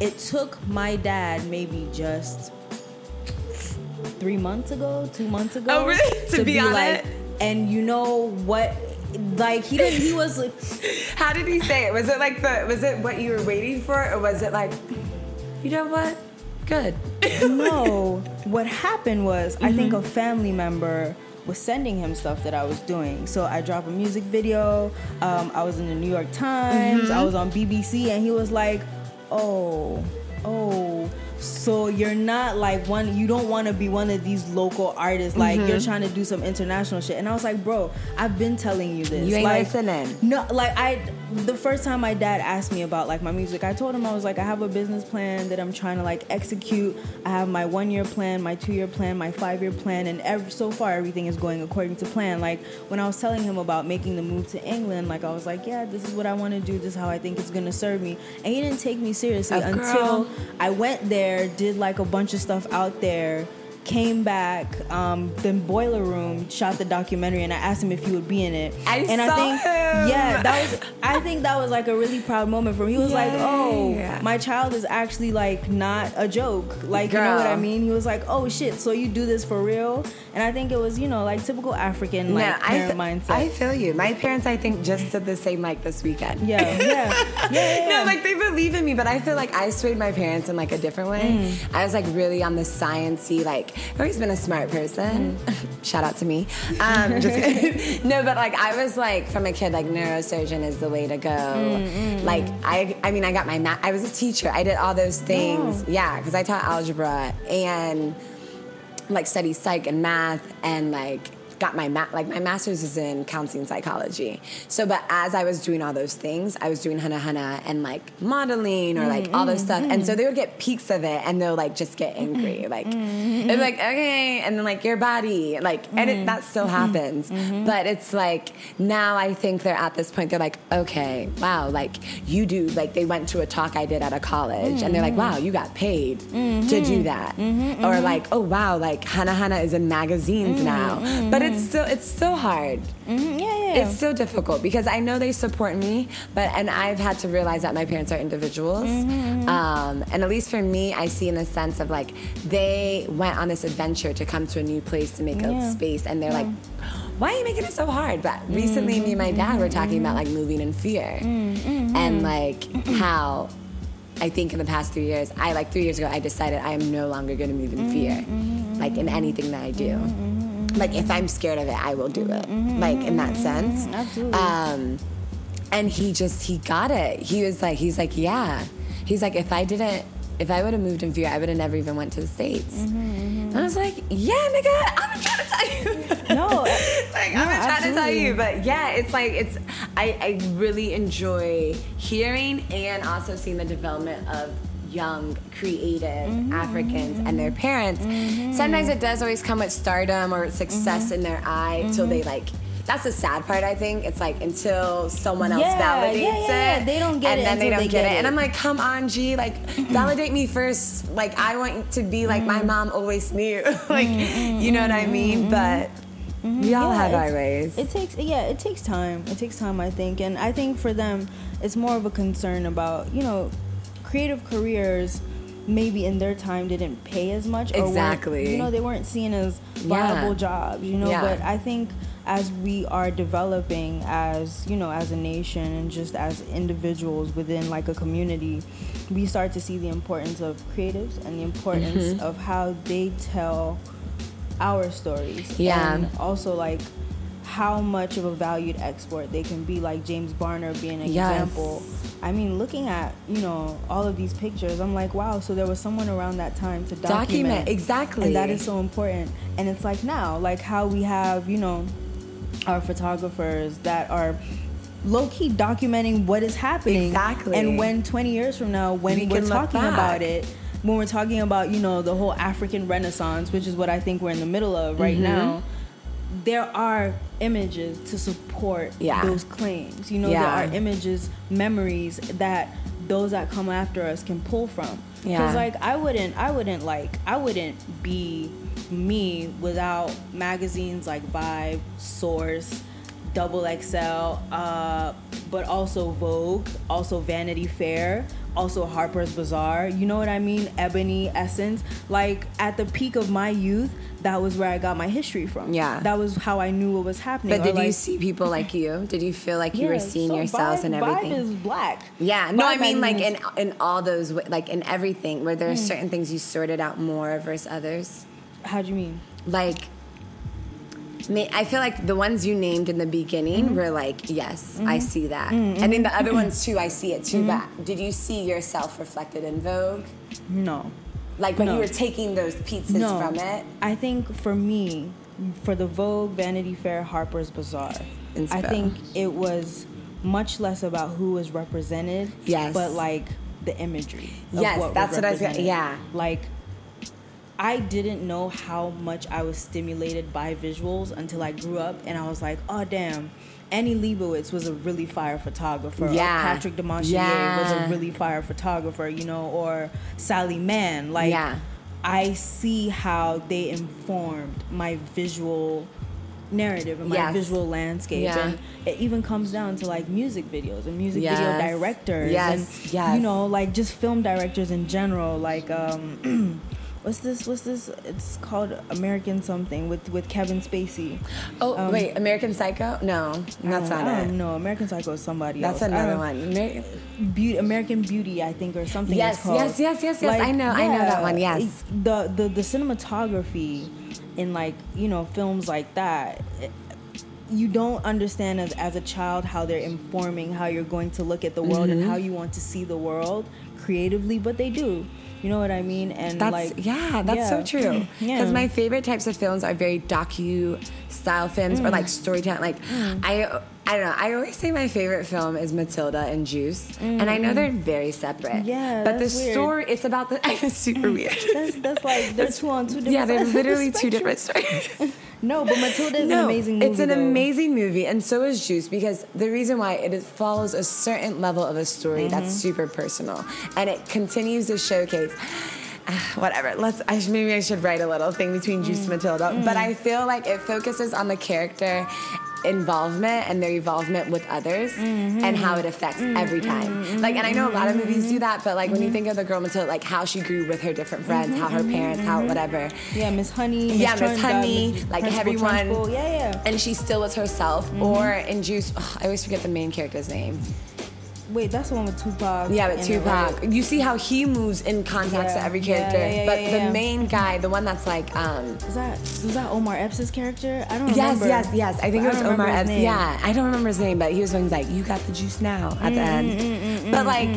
It took my dad maybe just three months ago, two months ago. Oh, really? To be on it? And you know what? Like, he didn't, he was like, How did he say it? Was it like the was it what you were waiting for or was it like you know what? Good. no. What happened was, I think Mm-hmm. a family member was sending him stuff that I was doing. So I dropped a music video. Um, I was in the New York Times. Mm-hmm. I was on BBC, and he was like, "Oh, oh." So you're not like one. You don't want to be one of these local artists. Like Mm-hmm. you're trying to do some international shit. And I was like, "Bro, I've been telling you this. You ain't like, listening. no, like I, the first time my dad asked me about like my music, I told him I was like, I have a business plan that I'm trying to like execute. I have my one year plan, my two year plan, my five year plan, and ev- so far everything is going according to plan. Like when I was telling him about making the move to England, like I was like, yeah, this is what I want to do. This is how I think it's gonna serve me. And he didn't take me seriously until girl. I went there, did like a bunch of stuff out there. Came back, um, the boiler room, shot the documentary, and I asked him if he would be in it. I and saw I think, him. yeah, that was. I think that was like a really proud moment for him. He was like, "Oh, my child is actually like not a joke. Like, you know what I mean?" He was like, "Oh shit, so you do this for real?" And I think it was, you know, like typical African like I, parent mindset. I feel you. My parents, I think, just did the same like this weekend. yeah, yeah, yeah, yeah, yeah. No, like they believe in me, but I feel like I swayed my parents in like a different way. Mm. I was like really on the sciencey, like I've always been a smart person. Mm. Shout out to me. Um, just no, but like I was like from a kid, like neurosurgeon is the way to go. Mm, Like I, I mean, I got my math. I was a teacher. I did all those things. Oh. Yeah, because I taught algebra and like studied psych and math and like got my ma- like my master's is in counseling psychology. So, but as I was doing all those things, I was doing Hanahana and like modeling or like all those mm-hmm. stuff. And so mm-hmm. they would get peaks of it and they'll like just get angry. Mm-hmm. Like they'd be like, okay, and then like your body, like, and it, that still happens. But it's like now I think they're at this point. They're like, okay, wow, like you do. Like they went to a talk I did at a college, and they're like, wow, you got paid to do that, or like, oh wow, like Hanahana is in magazines now. But it's still it's still hard. Mhm, yeah, yeah. It's still difficult because I know they support me, but and I've had to realize that my parents are individuals. Mm-hmm, Um, and at least for me, I see in the sense of like they went on this adventure to come to a new place to make a space, and they're like, "Why are you making it so hard?" But recently, me and my dad were talking about like moving in fear, Mm-hmm. and like how. I think in the past three years, I like three years ago, I decided I am no longer going to move in fear, Mm-hmm, like in anything that I do. Like if I'm scared of it, I will do it. Like in that sense. Mm-hmm, Absolutely. Um, and he just he got it. He was like, he's like, yeah. He's like, if I didn't, if I would have moved in fear, I would have never even went to the states. And I was like, yeah, nigga, I'm trying to try to tell you. No, like no, I'm trying to try to tell you, but yeah, it's like it's. I I really enjoy hearing and also seeing the development of young creative Mm-hmm, Africans and their parents. Mm-hmm. Sometimes it does always come with stardom or success Mm-hmm. in their eye till they mm-hmm. like. That's the sad part. I think it's like until someone else Yeah, validates yeah, yeah, it, yeah. They don't get and it then they don't they get, get it. And. I'm like, come on, G, like mm-hmm. validate me first. Like I want to be like my mom always knew. like you know what I mean? But we all Yeah, have our ways. It takes yeah, it takes time. It takes time, I think, and I think for them, it's more of a concern about you know, creative careers. Maybe in their time didn't pay as much. Or Exactly. You know, they weren't seen as viable jobs. You know, Yeah. but I think as we are developing as you know as a nation and just as individuals within like a community we start to see the importance of creatives and the importance Mm-hmm. of how they tell our stories Yeah. and also like how much of a valued export they can be like James Barnor being an Yes. example i mean looking at you know all of these pictures i'm like wow so there was someone around that time to document, Document, exactly. and that is so important and it's like now like how we have you know our photographers that are low-key documenting what is happening Exactly. and when 20 years from now when we are talking about it when we're talking about you know the whole african renaissance which is what i think we're in the middle of right Mm-hmm. now there are images to support Yeah. those claims you know Yeah. there are images memories that those that come after us can pull from Yeah. because like i wouldn't i wouldn't like i wouldn't be me without magazines like vibe source double xl uh, but also vogue also vanity fair also harper's bazaar you know what i mean ebony essence like at the peak of my youth that was where i got my history from Yeah. that was how i knew what was happening But did you see people like you? Did you feel like you were seeing so yourselves Vibe- and everything? Vibe is black. yeah, no, I mean like in in all those like in everything where there are certain things you sorted out more versus others. How do you mean? Like, I feel like the ones you named in the beginning Mm-hmm. were like, yes, I see that, and in the other ones too, I see it too. Mm-hmm. But did you see yourself reflected in Vogue? No. Like when No. you were taking those pieces no. from it? I think for me, for the Vogue, Vanity Fair, Harper's Bazaar, I think it was much less about who was represented. Yes. But like the imagery. Yes, what that's what I was gonna- yeah. Like. I didn't know how much I was stimulated by visuals until I grew up, and I was like, "Oh damn, Annie Leibovitz was a really fire photographer. Yeah. Patrick Demarchelier was a really fire photographer, you know, or Sally Mann. Like, Yeah. I see how they informed my visual narrative and my Yes. visual landscape. Yeah. And it even comes down to like music videos and music video directors Yes, and yes. you know, like just film directors in general. Like um what's this what's this it's called American something with with Kevin Spacey. Oh Um, wait, American Psycho? No, that's I not don't it. know. American Psycho is somebody That's else. I another one. Amer- Beauty, American Beauty, I think, or something. Yes, yes, yes, yes, yes. I know- I know that one, yes. the the the cinematography in like you know films like that. it- you don't understand as, as a child how they're informing how you're going to look at the world Mm-hmm. and how you want to see the world creatively, but they do. You know what I mean? And That's like, yeah, that's so yeah. true. Yeah. Because my favorite types of films are very docu style films or Mm. like storytelling. Like I, I don't know. I always say my favorite film is Matilda and Juice, and I know they're very separate. Mm. Yeah, but the that's weird. story it's about the. It's super weird. That's, that's like they're two on two different. yeah, they're the literally two different stories. No, but Matilda is no, an amazing movie. it's an though. amazing movie, and so is Juice because the reason why it is, follows a certain level of a story that's Mm-hmm. super personal, and it continues to showcase ah, whatever. Let's. I should, maybe I should write a little thing between Juice and mm. Matilda. But mm. I feel like it focuses on the character involvement and their involvement with others mm-hmm. and how it affects mm-hmm. every time. Mm-hmm. Like, and I know a lot of movies do that, but like when you think of the girl Matilda, like how she grew with her different friends, how her parents, how whatever. Yeah, Miss Honey. Miss Yeah, Miss Honey, like Principal everyone. Yeah, yeah. And she still was herself. Or in Juice, I always forget the main character's name. Wait, that's the one with Tupac. Yeah, with it, right? Tupac. You see how he moves in context Yeah. to every character. yeah, yeah, but the main guy, the one that's like, um, Is that was that Omar Epps' character? I don't yes, remember. yes, yes. I think But it was Omar Epps. name. Yeah, I don't remember his name, but he was when he's like, "You got the juice now" at the Mm, end. Mm, mm, mm, but like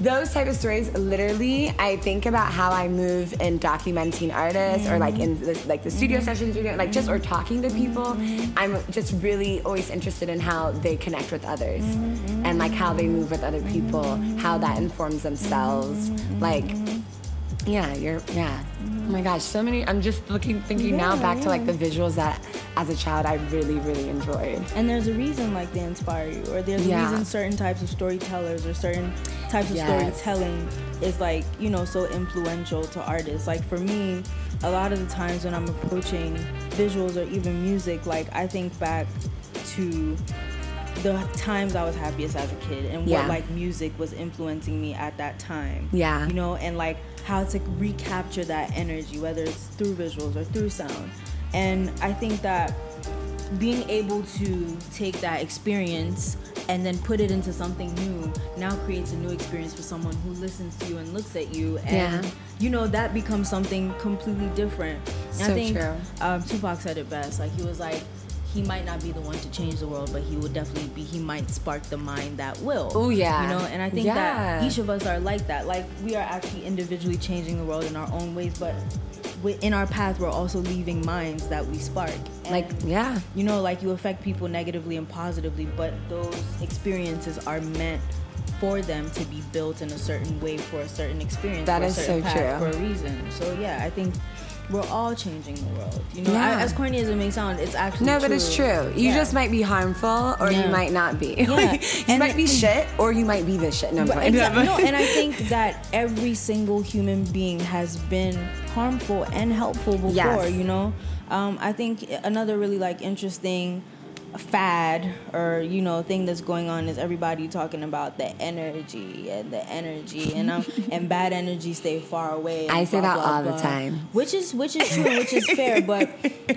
those type of stories, literally, I think about how I move in documenting artists or like in the, like the studio mm-hmm. sessions you're doing, like just or talking to people. Mm-hmm. I'm just really always interested in how they connect with others mm-hmm. and like how they move with other people, how that informs themselves, like. Yeah, you're. Yeah. Oh my gosh, so many. I'm just looking, thinking now Yeah, back to like the visuals that, as a child, I really, really enjoyed. And there's a reason like they inspire you, or there's Yeah. a reason certain types of storytellers or certain types of Yes. storytelling is like you know so influential to artists. Like for me, a lot of the times when I'm approaching visuals or even music, like I think back to the times I was happiest as a kid and Yeah. what like music was influencing me at that time. Yeah. You know, and like how to recapture that energy, whether it's through visuals or through sound. And I think that being able to take that experience and then put it into something new now creates a new experience for someone who listens to you and looks at you and Yeah. you know that becomes something completely different And So i think true. Um, tupac said it best like he was like he might not be the one to change the world but he will definitely be he might spark the mind that will Oh yeah. you know and i think Yeah. that each of us are like that like we are actually individually changing the world in our own ways but in our path we're also leaving minds that we spark And Like, yeah. you know, like you affect people negatively and positively, but those experiences are meant for them to be built in a certain way for a certain experience. That certain so path, true. For a reason. So yeah, I think we're all changing the world. You know, Yeah. I- as corny as it may sound, it's actually No, but it's true. You Yeah. just might be harmful, or you might not be. Yeah. Like, you And- might be shit, or you might be the shit. No, But exactly. no, and I think that every single human being has been harmful and helpful before. Yes. You know, um, I think another really like interesting fad or you know thing that's going on is everybody talking about the energy and the energy and um and bad energy stay far away. I say blah, that blah, all the time. which is which is true, which is fair, but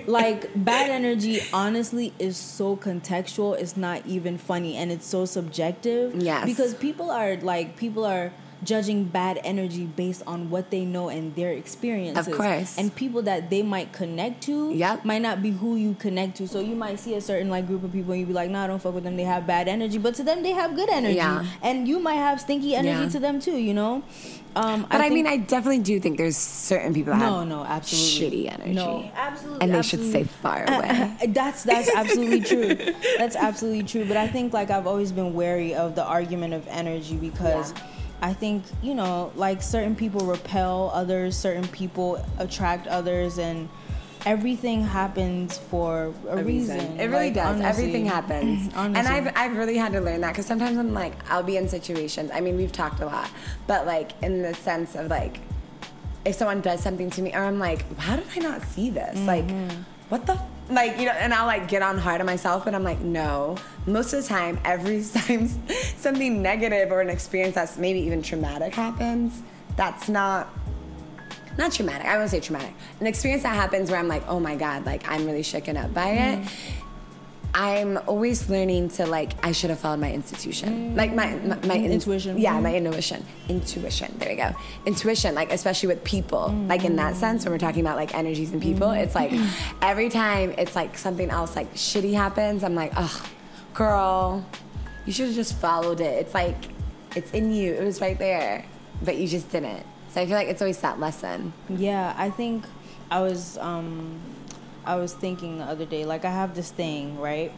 like bad energy honestly is so contextual. It's not even funny and it's so subjective. Yes. because people are like people are judging bad energy based on what they know and their experiences. Of course. And people that they might connect to Yep. might not be who you connect to. So you might see a certain like group of people and you'd be like, nah, I don't fuck with them. They have bad energy. But to them they have good energy. Yeah. And you might have stinky energy Yeah. to them too, you know? Um But I, think- mean, I definitely do think there's certain people that no, have no, absolutely. shitty energy. No, absolutely. and they should stay far away. That's that's absolutely true. That's absolutely true. But I think like I've always been wary of the argument of energy because Yeah. I think you know like certain people repel others, certain people attract others, and everything happens for a, a reason. It really Like, does. honestly. Everything happens. And I've, I've really had to learn that because sometimes I'm like, I'll be in situations. I mean, we've talked a lot, but like in the sense of like, if someone does something to me, or I'm like, how did I not see this? Like, mm-hmm. what the? Like, you know, and I'll like get on hard on myself, but I'm like, no. Most of the time, every time something negative or an experience that's maybe even traumatic happens, that's not not traumatic. I won't say traumatic. An experience that happens where I'm like, oh my god, like I'm really shaken up by it. Mm-hmm. I'm always learning to like I should have followed my institution, like my my, my in- Intuition. Yeah, mm-hmm. my intuition. Intuition. There we go. Intuition. Like especially with people, mm. like in that sense, when we're talking about like energies and people, mm. it's like every time it's like something else like shitty happens, I'm like, oh, girl, you should have just followed it. It's like it's in you. It was right there, but you just didn't. So I feel like it's always that lesson. Yeah, I think I was um I was thinking the other day like I have this thing, right?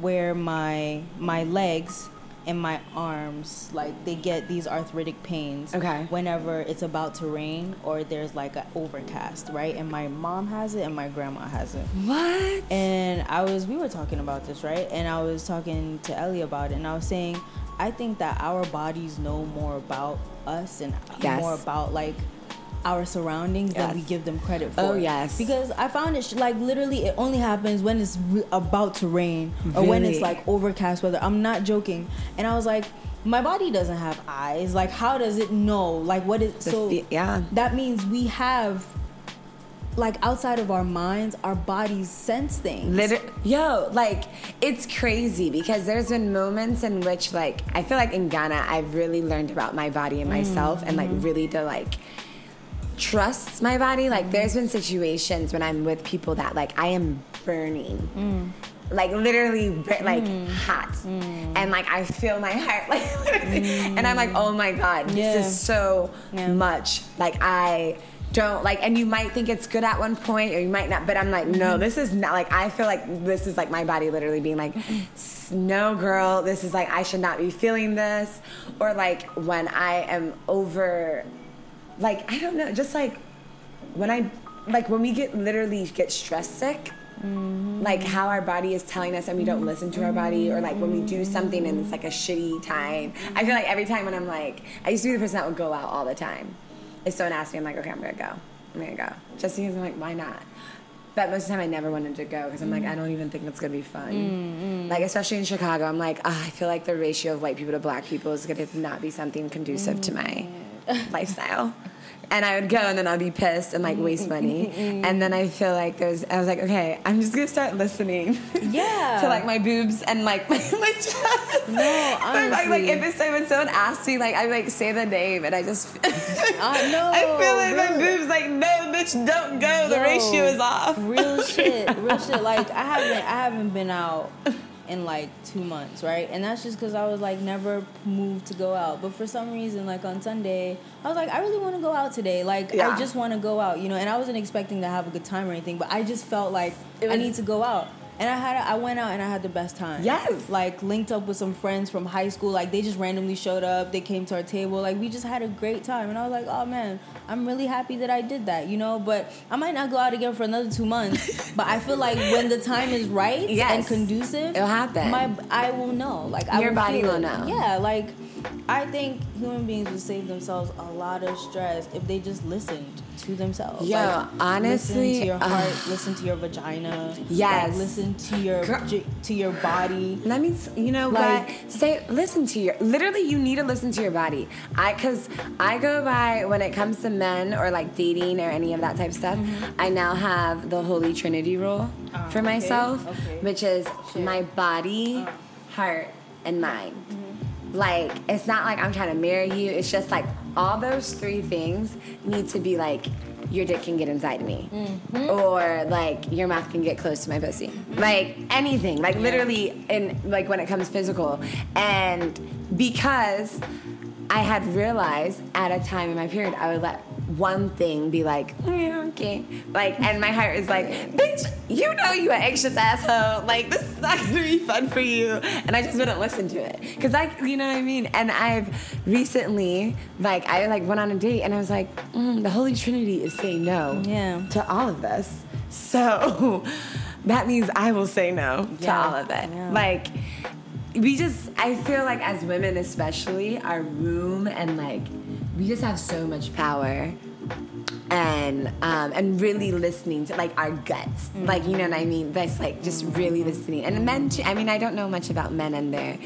Where my my legs and my arms like they get these arthritic pains Okay. whenever it's about to rain or there's like an overcast, right? And my mom has it and my grandma has it. What? And I was, we were talking about this, right? And I was talking to Ellie about it, and I was saying, I think that our bodies know more about us and Yes. more about like our surroundings than we give them credit oh, for. Oh, yes. Because I found it sh- like literally it only happens when it's re- about to rain or when it's like overcast weather. I'm not joking. And I was like, my body doesn't have eyes. Like, how does it know? Like, what is The so? yeah. That means we have. Like outside of our minds, our bodies sense things. Liter- yo, like it's crazy because there's been moments in which like I feel like in Ghana I've really learned about my body and myself and like mm-hmm. really to like trust my body. Like there's been situations when I'm with people that like I am burning. Mm. Like literally bur- mm. like hot. Mm. And like I feel my heart like and I'm like, "Oh my god, this is so Yeah. much." Like I don't like and you might think it's good at one point or you might not but i'm like no mm-hmm. this is not like i feel like this is like my body literally being like "S- no girl this is like i should not be feeling this or like when i am over like i don't know just like when i like when we get literally get stress sick mm-hmm. like how our body is telling us and we don't listen to our body or like when we do mm-hmm. something and it's like a shitty time. I feel like every time when i'm like i used to be the person that would go out all the time. If someone asked me i'm like okay i'm gonna go. I'm gonna go. Just because i'm like why not? But most of the time i never wanted to go because i'm like i don't even think it's gonna be fun. Mm-hmm. Like especially in chicago i'm like ah, i feel like the ratio of white people to black people is gonna not be something conducive to my lifestyle and I would go and then I'd be pissed and like waste money. Mm-hmm. And then I feel like there's, I was like, okay, I'm just gonna start listening. Yeah. to like my boobs and like my, my chest. No, But, like, like honestly. if it's when someone asks me, like I like say the name and I just, I know, I feel like my boobs like, no, bitch, don't go. The Yo, ratio is off. Real shit, real shit. Like I haven't, I haven't been out in like two months, right? And that's just because I was like never moved to go out. But for some reason, like on Sunday, I was like, I really want to go out today. Like Yeah. I just want to go out, you know. And I wasn't expecting to have a good time or anything, but I just felt like It I need to go out. And I had, a, I went out and I had the best time. Yes. Like linked up with some friends from high school. Like they just randomly showed up. They came to our table. Like we just had a great time. And I was like, oh man, I'm really happy that I did that. You know. But I might not go out again for another two months. but I feel like when the time is right and conducive, It'll happen. My, I will know. Like I Your will body feel will know. Yeah. Like I think human beings would save themselves a lot of stress if they just listened to themselves. Yo, Like, honestly, listen to your uh, heart, ugh. listen to your vagina. Yes. Like, listen to your Girl- to your body. Let me, you know Like- what? Say, listen to your. Literally, you need to listen to your body. I, cause I go by when it comes to men or like dating or any of that type of stuff. Mm-hmm. I now have the Holy Trinity rule Ah, for okay, myself, okay. which is Shit. my body, ah. heart, and mind. Mm-hmm. Like, it's not like I'm trying to marry you. It's just like all those three things need to be like your dick can get inside me, mm-hmm. or like your mouth can get close to my pussy, like anything, like literally, in like when it comes physical, and because I had realized at a time in my period, I would let one thing be like, yeah, okay, like, and my heart is like, bitch, you know you an anxious asshole, like this is not gonna be fun for you, and I just wouldn't listen to it, cause like, you know what I mean, and I've recently, like, I like went on a date and I was like, mm, the Holy Trinity is saying no, Yeah. to all of this, so that means I will say no to all of it, yeah. like we just i feel like as women especially our room and like we just have so much power and um, and really listening to like our guts like you know what i mean that's like just really listening and men too i mean i don't know much about men and their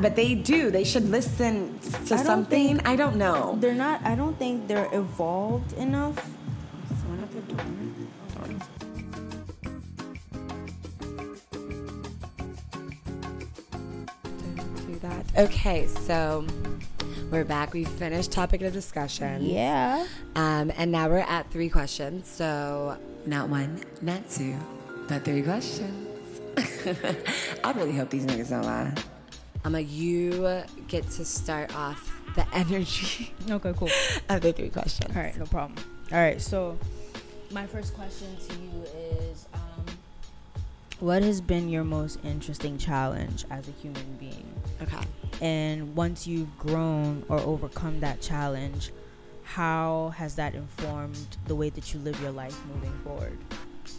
but they do they should listen to I something i don't know They're not. I don't think they're evolved enough. Someone at the door? Do that. Okay, so we're back. We finished topic of discussion. Yeah. Um, and now we're at three questions. So not one, not two, but three questions. I really hope these niggas don't lie. Like, you get to start off the energy Okay. Cool. of the three questions. All right. No problem. All right. So, my first question to you is, um, what has been your most interesting challenge as a human being? Okay. And once you've grown or overcome that challenge, how has that informed the way that you live your life moving forward?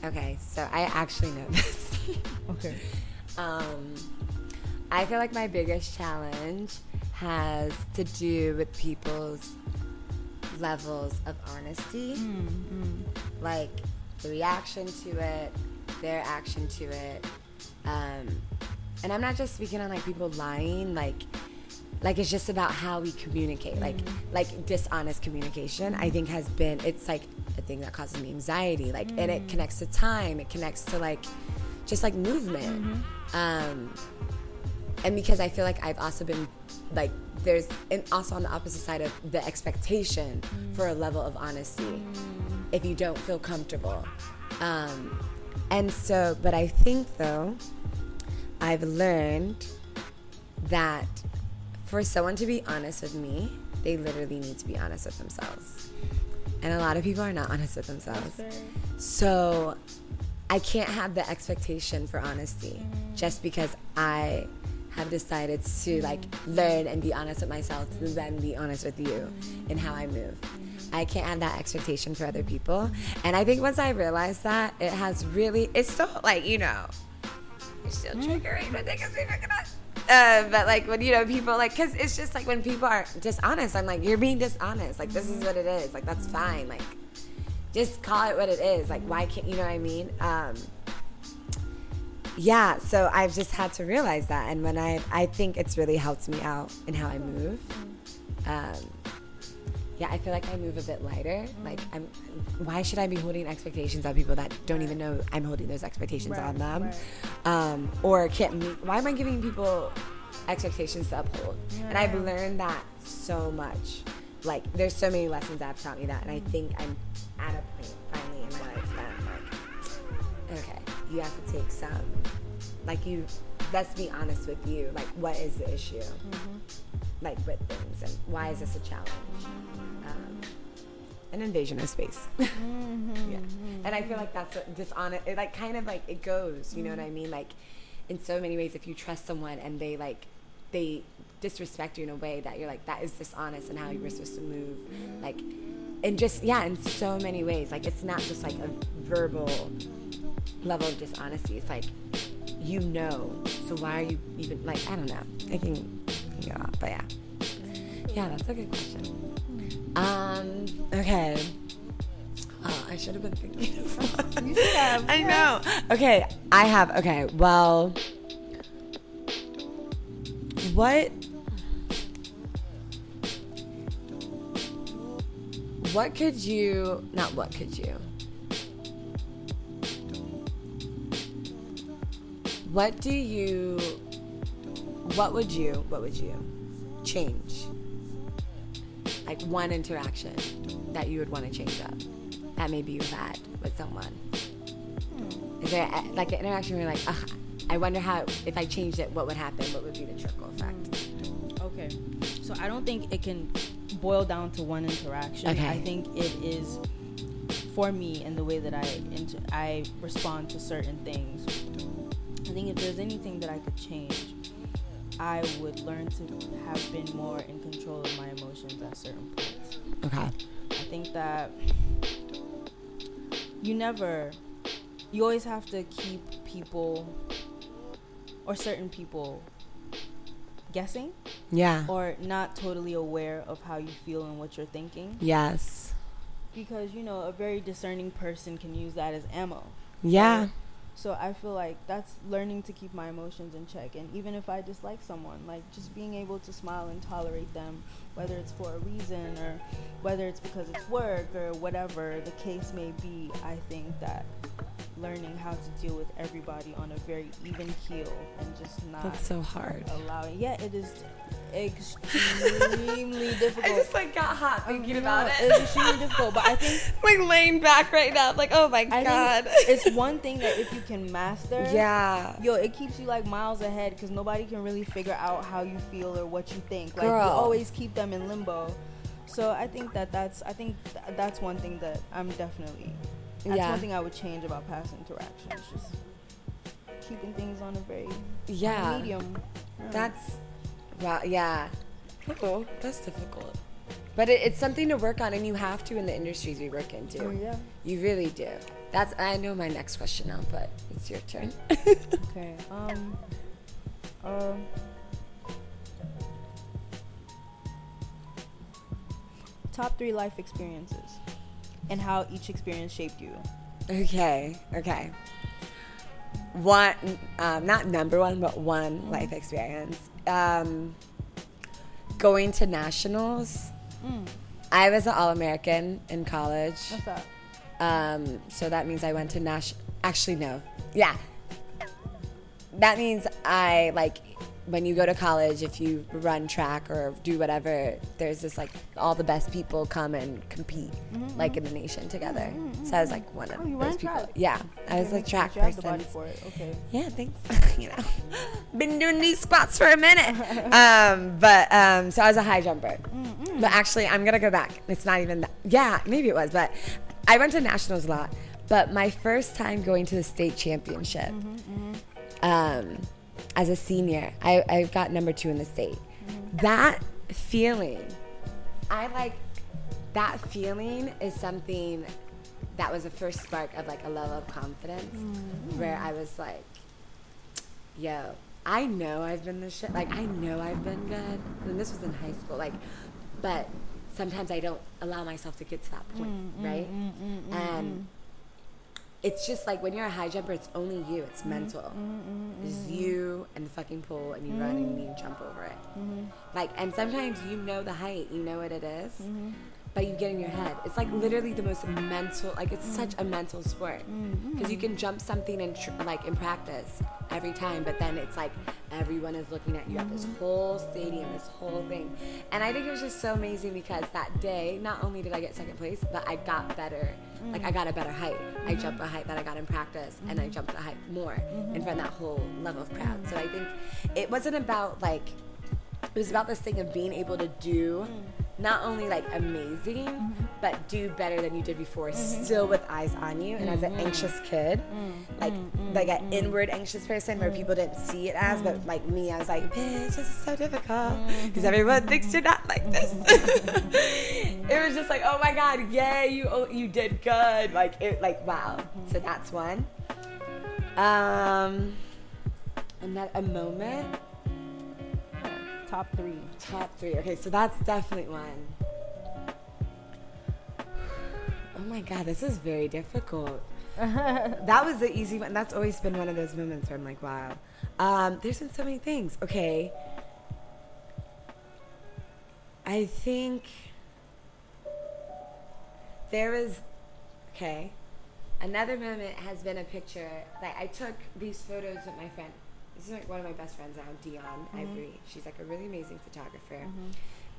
Okay, so I actually know this. Okay. um, I feel like my biggest challenge has to do with people's levels of honesty, Mm, like the reaction to it, their action to it. Um, and I'm not just speaking on like people lying, like like it's just about how we communicate, like mm. like dishonest communication. I think has been it's like a thing that causes me anxiety, like and it mm. connects to time, it connects to like just like movement. Mm-hmm. Um, and because I feel like I've also been like there's and also on the opposite side of the expectation mm. for a level of honesty if you don't feel comfortable. Um, and so, but I think though, I've learned that for someone to be honest with me, they literally need to be honest with themselves. And a lot of people are not honest with themselves. So I can't have the expectation for honesty mm. just because I have decided to like mm. learn and be honest with myself to then be honest with you mm. in how I move. I can't have that expectation for other people. And I think once I realized that, it has really, it's still like, you know, still triggering when niggas be fucking up. Uh, but like when you know people like because it's just like when people are dishonest i'm like you're being dishonest. Like this is what it is. Like that's fine. Like just call it what it is. Like why can't you know what i mean? Um yeah so i've just had to realize that. And when i i think it's really helped me out in how i move. Um yeah i feel like i move a bit lighter. Like i'm why should i be holding expectations on people that don't even know i'm holding those expectations Right, on them? right. um or can't meet why am i giving people expectations to uphold? And i've learned that so much. Like there's so many lessons that have taught me that and i think i'm at a point finally in my life that i'm like okay you have to take some like you let's be honest with you like what is the issue? Mm-hmm. like with things and why is this a challenge an invasion of space. Mm-hmm. yeah. and i feel like that's what dishonest it like kind of like it goes you know what i mean? Like in so many ways if you trust someone and they like they disrespect you in a way that you're like that is dishonest and how you were supposed to move like and just yeah in so many ways like it's not just like a verbal level of dishonesty. It's like you know. So why are you even like i don't know. I can, can go off but yeah. Yeah that's a good question um okay oh i should have been thinking of one. You should have. i know okay i have okay well what what could you not what could you what do you what would you what would you change like one interaction that you would want to change up that maybe you've had with someone hmm. is there a, like an interaction where you're like Ugh, i wonder how if i changed it what would happen what would be the trickle effect hmm. Okay. So I don't think it can boil down to one interaction. Okay. I think it is for me in the way that I inter- I respond to certain things. I think if there's anything that I could change, I would learn to have been more in control of my emotions at certain points. okay. I think that you never, you always have to keep people or certain people guessing yeah. or not totally aware of how you feel and what you're thinking. Yes. Because you know a very discerning person can use that as ammo. Yeah so i feel like that's learning to keep my emotions in check. And even if i dislike someone like just being able to smile and tolerate them whether it's for a reason or whether it's because it's work or whatever the case may be i think that learning how to deal with everybody on a very even keel and just not that's so hard allowing yeah it is extremely difficult i just like got hot oh, thinking about No, it It's extremely difficult, but I think like laying back right now like oh my I god it's one thing that if you can master, yeah yo, it keeps you like miles ahead because nobody can really figure out how you feel or what you think. Like Girl. you always keep them in limbo. So I think that that's I think th- that's one thing that I'm definitely. That's Yeah. one thing I would change about past interactions. Just keeping things on a very yeah medium. Yeah. That's wow, yeah. Oh, that's difficult. But it, it's something to work on, and you have to in the industries we work in too. Oh, yeah. You really do. That's I know my next question now, but it's your turn. Okay. Um. Um. top three life experiences and how each experience shaped you. Okay, okay. One, um, not number one, but one life experience. Um, going to nationals. Mm. I was an All American in college. What's that? Um, so that means I went to national. Actually, no. Yeah. That means I like when you go to college, if you run track or do whatever, there's this like all the best people come and compete like in the nation together. So I was like one of Oh, you those people. track? Yeah, I was a track sense. You have the person. body for it. Okay. Yeah, thanks. you know, been doing these spots for a minute. um, but um, so I was a high jumper. But actually, I'm gonna go back. It's not even that. Yeah, maybe it was, but I went to nationals a lot. But my first time going to the state championship, um, as a senior, I, I got number two in the state. Mm-hmm. That feeling, I like. That feeling is something that was the first spark of like a level of confidence mm-hmm. where I was like, yo, I know I've been this shit. Like, I know I've been good. And this was in high school. Like, but sometimes I don't allow myself to get to that point, mm, mm, right? Mm, and it's just like when you're a high jumper, it's only you. It's mm-hmm. mental. Mm-hmm, mm-hmm. It's you and the fucking pool, and you run and you jump over it. Like, and sometimes you know the height, you know what it is, but you get in your head. It's like literally the most mental. Like, it's such a mental sport mm-hmm. because you can jump something in tr- like in practice every time, but then it's like everyone is looking at you at this mm-hmm. whole stadium, this whole thing, and I think it was just so amazing because that day, not only did I get second place, but I got better. Like I mm. got a better height. I jumped mm-hmm. a height that I got in practice, and I jumped a height more in front of that whole level of crowd. Mm. So I think it wasn't about like it was about this thing of being able to do mm. Not only like amazing but do better than you did before mm-hmm. still with eyes on you and as an mm-hmm. anxious kid. Mm-hmm. Like like an inward anxious person where people didn't see it as but like me i was like bitch this is so difficult. Because everyone thinks you're not like this. It was just like oh my god yay you oh, you did good. Like it like wow. So that's one. Um and that a moment Top three. Top three. Okay, so that's definitely one. Oh my god, this is very difficult. that was the easy one. That's always been one of those moments where I'm like, wow. Um, there's been so many things. Okay. I think there was okay. Another moment has been a picture like I took these photos with my friend. This is like one of my best friends now, Dion mm-hmm. Ivory. She's like a really amazing photographer. Mm-hmm.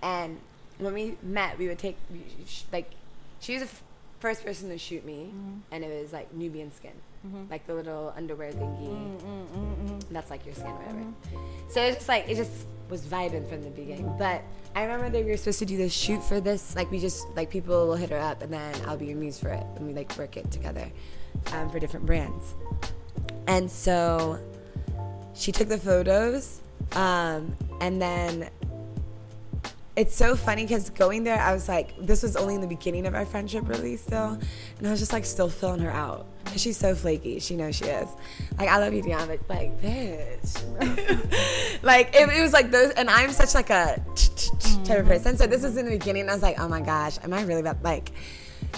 And when we met, we would take we- like she was the f- first person to shoot me, mm-hmm. and it was like Nubian skin, like the little underwear thingy. That's like your skin, whatever. So it's just like it just was vibing from the beginning. But I remember that we were supposed to do this shoot for this. Like we just like people will hit her up, and then I'll be your muse for it, and we like work it together um, for different brands. And so she took the photos, um, and then it's so funny because going there, I was like, this was only in the beginning of our friendship, really, still. And I was just like, still filling her out. Because she's so flaky. She knows she is. Like, I love you, Dion, but like, bitch. like, it, it was like those, and I'm such like a type of person. So this was in the beginning, I was like, oh my gosh, am I really about, like,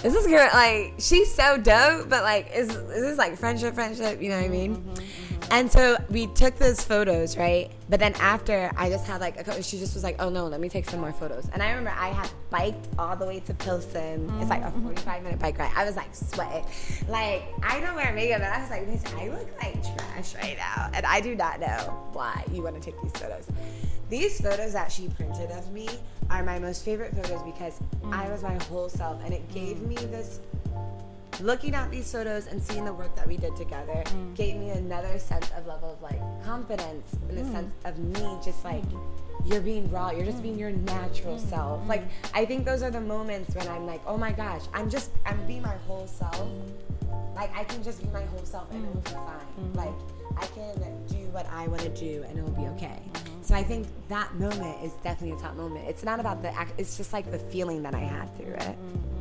is this girl, like, she's so dope, but like, is, is this like friendship, friendship? You know what I mean? And so we took those photos, right? But then after, I just had like a couple, she just was like, oh no, let me take some more photos. And I remember I had biked all the way to Pilsen. It's like a mm-hmm. 45 minute bike ride. I was like sweating. Like, I don't wear makeup, and I was like, bitch, I look like trash right now. And I do not know why you want to take these photos. These photos that she printed of me are my most favorite photos because mm. I was my whole self, and it gave me this looking at these photos and seeing the work that we did together mm. gave me another sense of level of like confidence in the mm. sense of me just like you're being raw you're just being your natural mm. self. Like i think those are the moments when i'm like oh my gosh i'm just i'm being my whole self. Like i can just be my whole self and it'll be fine. Like i can do what i want to do and it'll be okay. Mm-hmm. So i think that moment is definitely a top moment. It's not about the act it's just like the feeling that i had through it mm-hmm.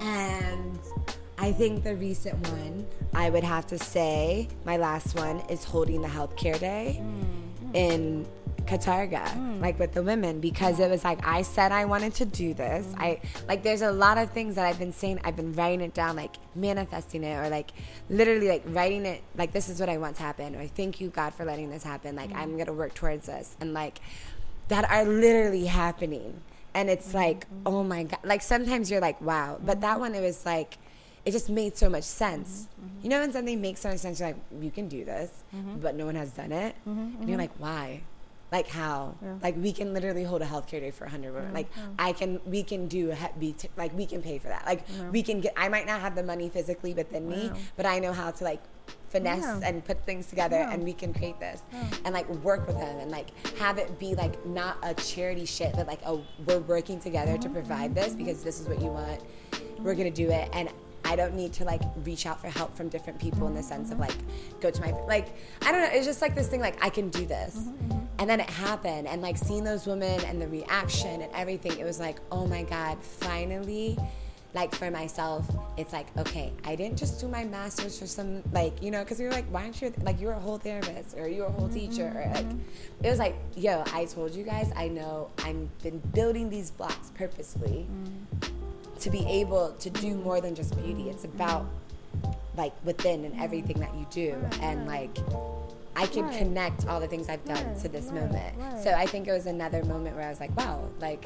And I think the recent one, I would have to say, my last one is holding the healthcare day mm. in Katarga, mm. like with the women, because it was like I said I wanted to do this. Mm. I like there's a lot of things that I've been saying. I've been writing it down, like manifesting it, or like literally like writing it. Like this is what I want to happen, or thank you God for letting this happen. Like I'm gonna work towards this, and like that are literally happening. And it's mm-hmm. like, oh my god! Like sometimes you're like, wow, but that mm-hmm. one it was like it just made so much sense. Mm-hmm. You know, when something makes so much sense, you're like, you can do this, but no one has done it. And you're like, why? Like how? Yeah. Like we can literally hold a healthcare day for 100 women. Like I can, we can do, a he- be like we can pay for that. Like we can get, I might not have the money physically within me, but I know how to like finesse Yeah. and put things together Yeah. and we can create this and like work with them and like have it be like not a charity shit but like oh we're working together to provide this mm-hmm. because this is what you want we're gonna do it and I don't need to like reach out for help from different people in the sense of mm-hmm. like go to my like I don't know it's just like this thing like I can do this mm-hmm, and then it happened and like seeing those women and the reaction and everything it was like oh my god finally like for myself, it's like okay, I didn't just do my master's for some like you know because we were like, why aren't you like you're a whole therapist or you're a whole teacher or like mm-hmm. it was like yo, I told you guys I know I'm been building these blocks purposely mm-hmm. to be able to do more than just beauty. It's about like within and everything that you do and like. I can Right. connect all the things I've done Right, to this right, moment. So I think it was another moment where I was like, wow, like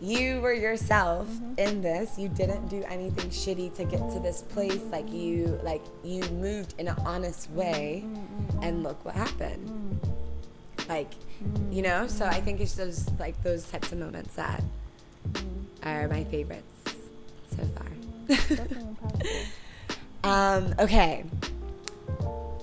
you were yourself Mm-hmm. in this you didn't do anything shitty to get to this place like you like you moved in an honest way Mm-hmm. and look what happened like Mm-hmm. you know so i think it's those like those types of moments that Mm-hmm. are my favorites so far um okay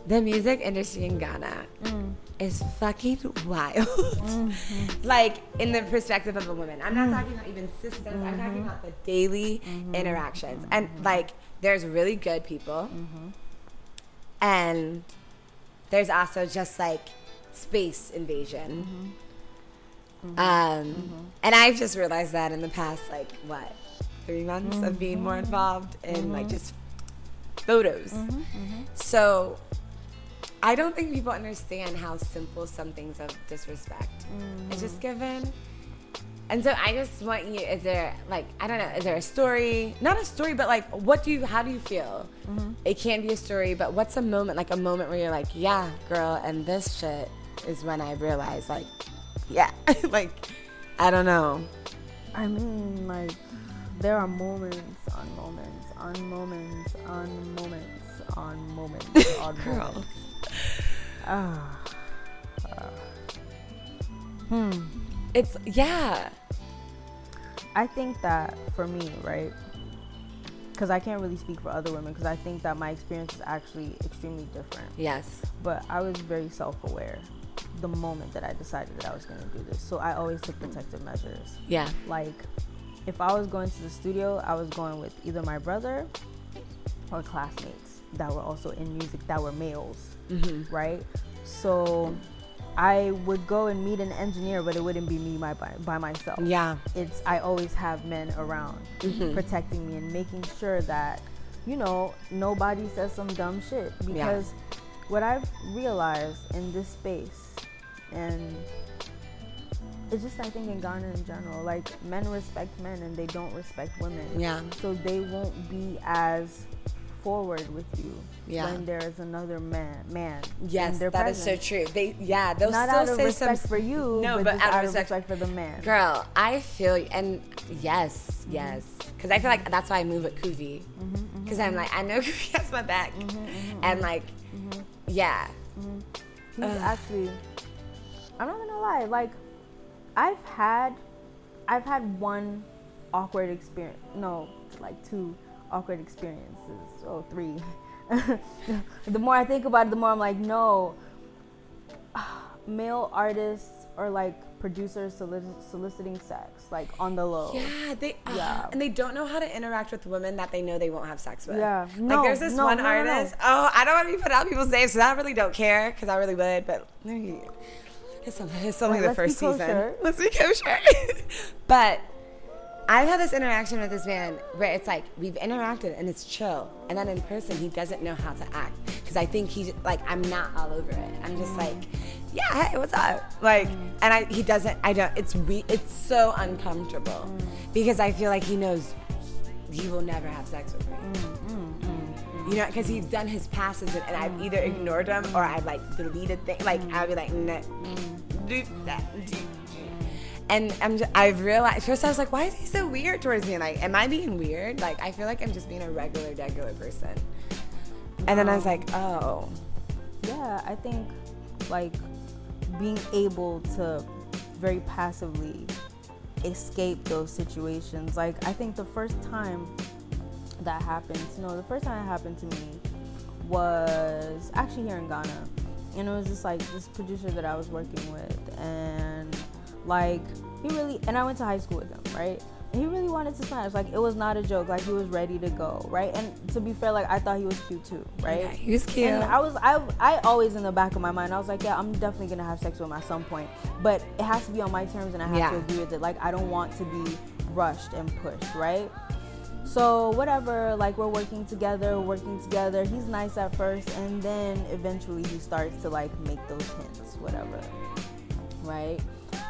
the music industry in ghana Mm. is fucking wild. Mm-hmm. like in the perspective of a woman. I'm Mm. not talking about even systems. I'm talking about the daily Mm-hmm. interactions. And like there's really good people. Mm-hmm. And there's also just like space invasion. Mm-hmm. Um and I've just realized that in the past like what? 3 months of being more involved in like just photos. So I don't think people understand how simple some things of disrespect is mm. just given. And so I just want you, is there like, I don't know, is there a story? Not a story, but like, what do you, how do you feel? Mm-hmm. It can be a story, but what's a moment, like a moment where you're like, yeah, girl, and this shit is when I realized, like, yeah, like, I don't know. I mean, like, there are moments on moments on moments on moments on moments on Girl. moments. Ah. Ah. Hmm. It's, yeah. I think that for me, right? Because I can't really speak for other women, because I think that my experience is actually extremely different. Yes. But I was very self aware the moment that I decided that I was going to do this. So I always took protective measures. Yeah. Like, if I was going to the studio, I was going with either my brother or classmates that were also in music that were males, Mm-hmm. right? So I would go and meet an engineer, but it wouldn't be me by, by, by myself. Yeah. It's I always have men around protecting me and making sure that you know nobody says some dumb shit because what I've realized in this space and it's just I think in Ghana in general, like men respect men and they don't respect women. Yeah. So they won't be as forward with you Yeah. when there is another man man Yes, in their that is presence. so true. They, yeah, they'll Not still out of say respect some for you, No, but, but just out of out of respect- respect for the man. Girl, I feel you, and yes, mm-hmm. yes, because I feel like that's why I move with Kubi, Mm-hmm, mm-hmm. because I'm like I know Kubi has my back, mm-hmm, and like, yeah, He's actually I'm not gonna lie, like I've had I've had one awkward experience no, like two awkward experiences. Oh three. the more I think about it, the more I'm like, no. Male artists or like producers solic- soliciting sex, like on the low. yeah, they, uh, Yeah. and they don't know how to interact with women that they know they won't have sex with. Yeah. like No, there's this no, one no, artist. Oh, I don't want to be put out people's names, so I really don't care, because I really would, but it's only, it's only Like, the let's first be season. kosher. Let's be kosher. but I've had this interaction with this man where it's like we've interacted and it's chill, and then in person he doesn't know how to act because I think he's like I'm not all over it. I'm just like, yeah, hey, what's up? Like, and I he doesn't. I don't. It's we. It's so uncomfortable because I feel like he knows he will never have sex with me. You know, because he's done his passes and, and I've either ignored them or I've like deleted things. Like I'll be like, nah, do that, do. And I'm just, I've realized first I was like, why is he so weird towards me? And Like, am I being weird? Like, I feel like I'm just being a regular, regular person. And then I was like, oh, yeah i think like being able to very passively escape those situations like i think the first time that happened no the first time it happened to me was actually here in ghana and it was just like this producer that i was working with and like he really and i went to high school with him right and he really wanted to sign smash like it was not a joke like he was ready to go right and to be fair like i thought he was cute too right yeah, he was cute. and I was I I always in the back of my mind I was like, yeah, I'm definitely gonna have sex with him at some point, but it has to be on my terms and I have Yeah. to agree with it. Like I don't want to be rushed and pushed, right? So whatever, like we're working together, working together. He's nice at first, and then eventually he starts to like make those hints, whatever, right?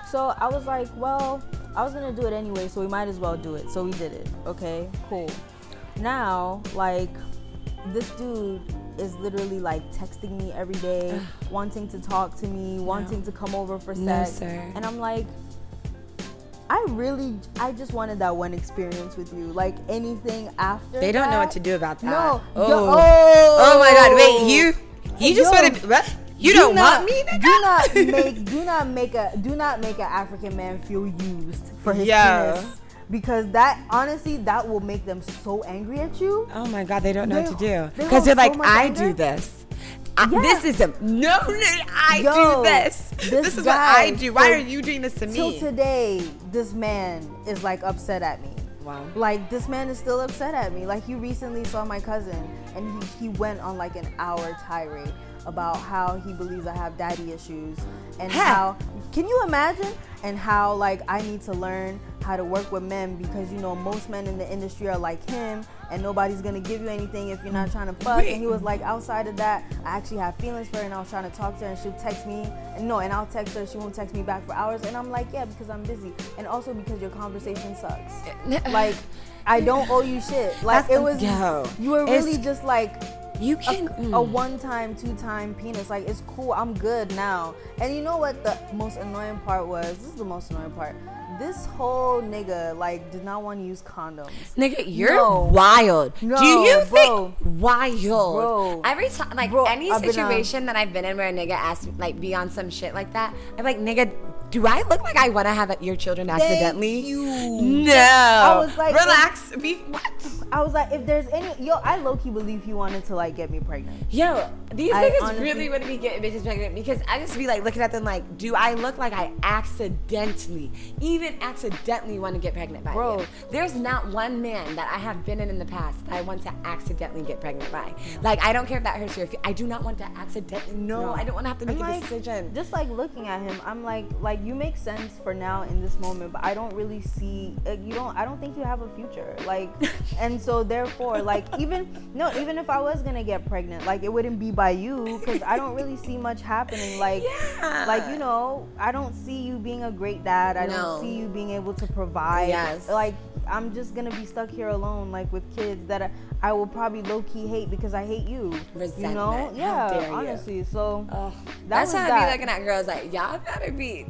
So I was like, well, I was gonna do it anyway, so we might as well do it. So we did it. Okay, cool. Now, like, this dude is literally like texting me every day, wanting to talk to me, wanting to come over for No, sex. sir. And I'm like, I really, I just wanted that one experience with you. Like anything after. They don't know what to do about that. No. Oh. Yo- Oh my God! Wait, you you just Yo, want to? What? You do don't not- want me? Nigga? Do not make do not make a do not make an African man feel used for his Yeah. penis. Because that honestly that will make them so angry at you. Oh my God! They don't know They- what to do because they're hold so like, I anger. do this. I, Yeah. This is a no, no. I Yo, do this. this This, is what I do. Why for- are you doing this to me? Till me? today, this man is like upset at me. Wow. Like this man is still upset at me. Like you recently saw my cousin and he, he went on like an hour tirade about how he believes I have daddy issues and how can you imagine? And how like I need to learn how to work with men because you know most men in the industry are like him and nobody's gonna give you anything if you're not trying to fuck. And he was like outside of that I actually have feelings for her and I was trying to talk to her and she'll text me and no and I'll text her she won't text me back for hours. And I'm like yeah because I'm busy. And also because your conversation sucks. Like I don't owe you shit. Like That's- it was yo, you were really just like you a, can. a mm. one time, two time penis. Like it's cool. I'm good now. And you know what the most annoying part was? This is the most annoying part. This whole nigga like did not want to use condoms. Nigga, you're No. wild. No, Do you bro. think wild? Bro. Every time, like Bro, any I've um, situation that I've been in where a nigga asks, like, be on some shit like that, I'm like, nigga, do I look like I want to have your children accidentally? you. No. I was like- relax. Be what? I was like, if there's any yo, I low key believe he wanted to like get me pregnant. Yo, these I niggas honestly- really want to be getting bitches pregnant because I just be like looking at them like, do I look like I accidentally, even accidentally want to get pregnant by Bro. you? There's not one man that I have been in in the past that I want to accidentally get pregnant by. Like, I don't care if that hurts your. I do not want to accidentally. No, No. I don't want to have to make And, a like, decision. Just like looking at him, I'm like, like you make sense for now in this moment, but I don't really see. Like, you don't. I don't think you have a future. Like, and so therefore, like even no, even if I was gonna get pregnant, like it wouldn't be by you because I don't really see much happening. Like, Yeah. like you know, I don't see you being a great dad. I No. don't see you being able to provide. Yes. Like. I'm just gonna be stuck here alone, like with kids that I, I will probably low key hate because I hate you. You know? Resentment. How Yeah, dare you. honestly. So Ugh. that That's how I that. be looking at girls like, y'all gotta be.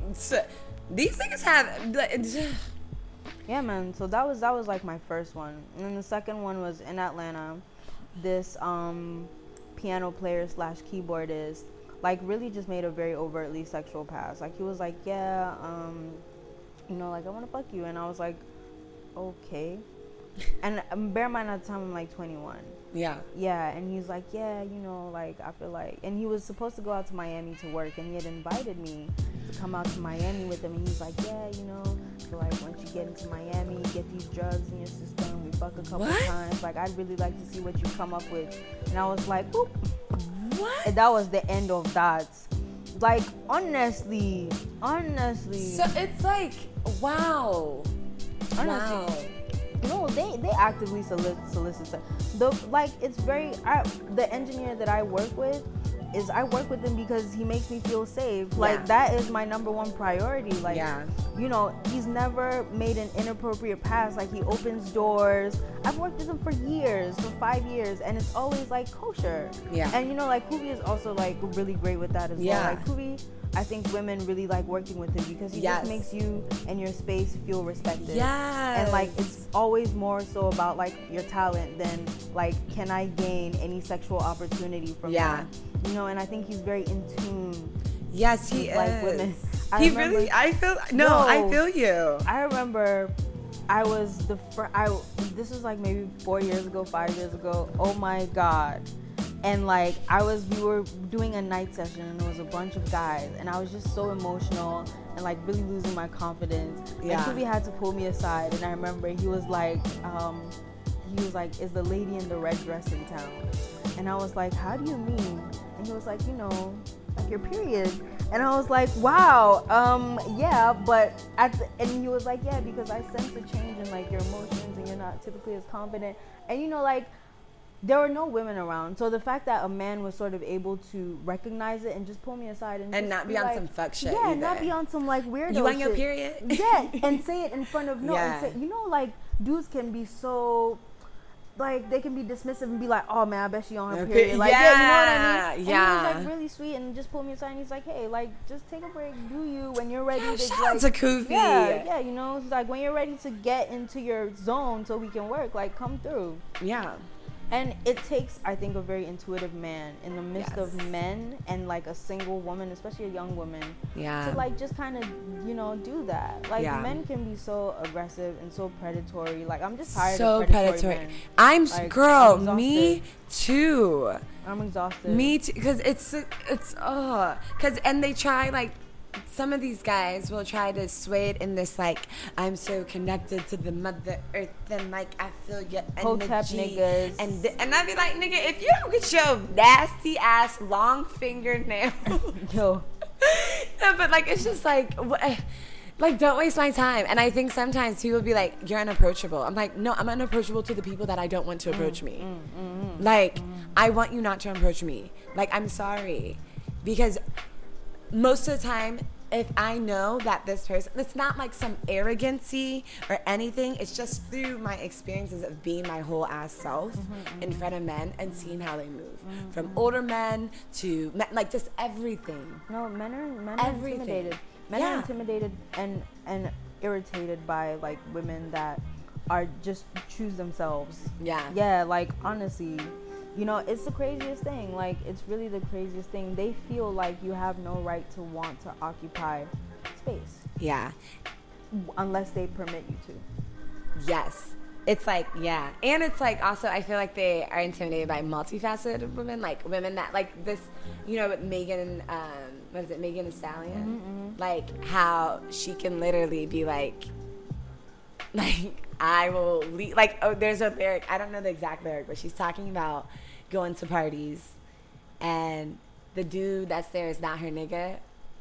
These niggas have. like, Yeah, man. So that was that was like my first one, and then the second one was in Atlanta. This um, piano player slash keyboardist, like, really just made a very overtly sexual pass. Like he was like, "Yeah, um, you know, like I want to fuck you," and I was like, "Okay." and um, bear in mind at the time I'm like 21. Yeah. Yeah, and he's like, yeah, you know, like I feel like, and he was supposed to go out to Miami to work, and he had invited me to come out to Miami with him, and he's like, yeah, you know, so like once you get into Miami, get these drugs in your system, we fuck a couple What? times, like I'd really like to see what you come up with, and I was like, oop, What? and that was the end of that. Like honestly, honestly, So it's like, wow. Wow. No, they they actively solicit solicit. The like it's very I, the engineer that I work with, is I work with him because he makes me feel safe. Like Yeah. that is my number one priority. Like Yeah. you know, he's never made an inappropriate pass. Like he opens doors. I've worked with him for years, for five years, and it's always like kosher. Yeah. And you know, like Kubi is also like really great with that as Yeah. well. Like Kubi, I think women really like working with him because he Yes. just makes you and your space feel respected. Yes. And like it's always more so about like your talent than like can I gain any sexual opportunity from Yeah. that. You know, and I think he's very in tune. Yes, he Like is. women. I he remember- really. I feel. No, I feel you. I remember I was the first. I this was like maybe four years ago, five years ago. Oh my god! And like I was, we were doing a night session, and there was a bunch of guys, and I was just so emotional and like really losing my confidence. Yeah. And Kubi had to pull me aside, and I remember he was like, um, he was like, "Is the lady in the red dress in town?" And I was like, "How do you mean?" And he was like, "You know, like your period." And I was like, "Wow, um, yeah, but at the, and he was like, "Yeah, because I sense a change in like your emotions, and you're not typically as confident." And you know, like there were no women around, so the fact that a man was sort of able to recognize it and just pull me aside and And not be on like- some fuck shit yeah, not be on some like weirdo. You on your shit. period? Yeah, and say it in front of no. Yeah. And say, you know, like dudes can be so. Like they can be dismissive and be like, "Oh man, I bet she on her period." Like, yeah, you know what I mean? And yeah. he was like really sweet and just pulled me aside and he's like, "Hey, like just take a break, do you when you're ready Yeah, to shout like, to Kofi. Yeah, yeah, you know, he's like when you're ready to get into your zone so we can work, like come through." Yeah. And it takes, I think, a very intuitive man in the midst of men and like a single woman, especially a young woman, Yeah. to like just kind of, you know, do that. Like Yeah. men can be so aggressive and so predatory. Like I'm just tired so of predatory. predatory. I'm Like, girl. I'm me too. I'm exhausted. Me too. Because it's it's uh, Because and they try like. Some of these guys will try to sway it in this like I'm so connected to the mother earth and like I feel your energy. niggas. and th- and I'd be like nigga if you don't get your nasty ass long fingernail Yo, no, but like it's just like wha- like don't waste my time. And i think sometimes people be like you're unapproachable. I'm like no i'm unapproachable to the people that i don't want to mm, approach me. Mm, mm, like i want you not to approach me. Like i'm sorry. Because most of the time if i know that this person it's not like some arrogancy or anything it's just through my experiences of being my whole ass self mm-hmm, mm-hmm. in front of men and seeing how they move mm-hmm, from older men to men, like just everything no, men are men are Everything. intimidated. Men Yeah. are intimidated and and irritated by like women that are just choose themselves. Yeah. Yeah, like honestly, you know, it's the craziest thing. Like it's really the craziest thing. They feel like you have no right to want to occupy space Yeah. unless they permit you to. Yes. It's like, yeah. And it's like also I feel like they are intimidated by multifaceted women, like women that like this you know, Megan um what is it, Megan Thee Stallion? Like how she can literally be like like I will leave like oh there's a lyric, I don't know the exact lyric, but she's talking about going to parties and the dude that's there is not her nigga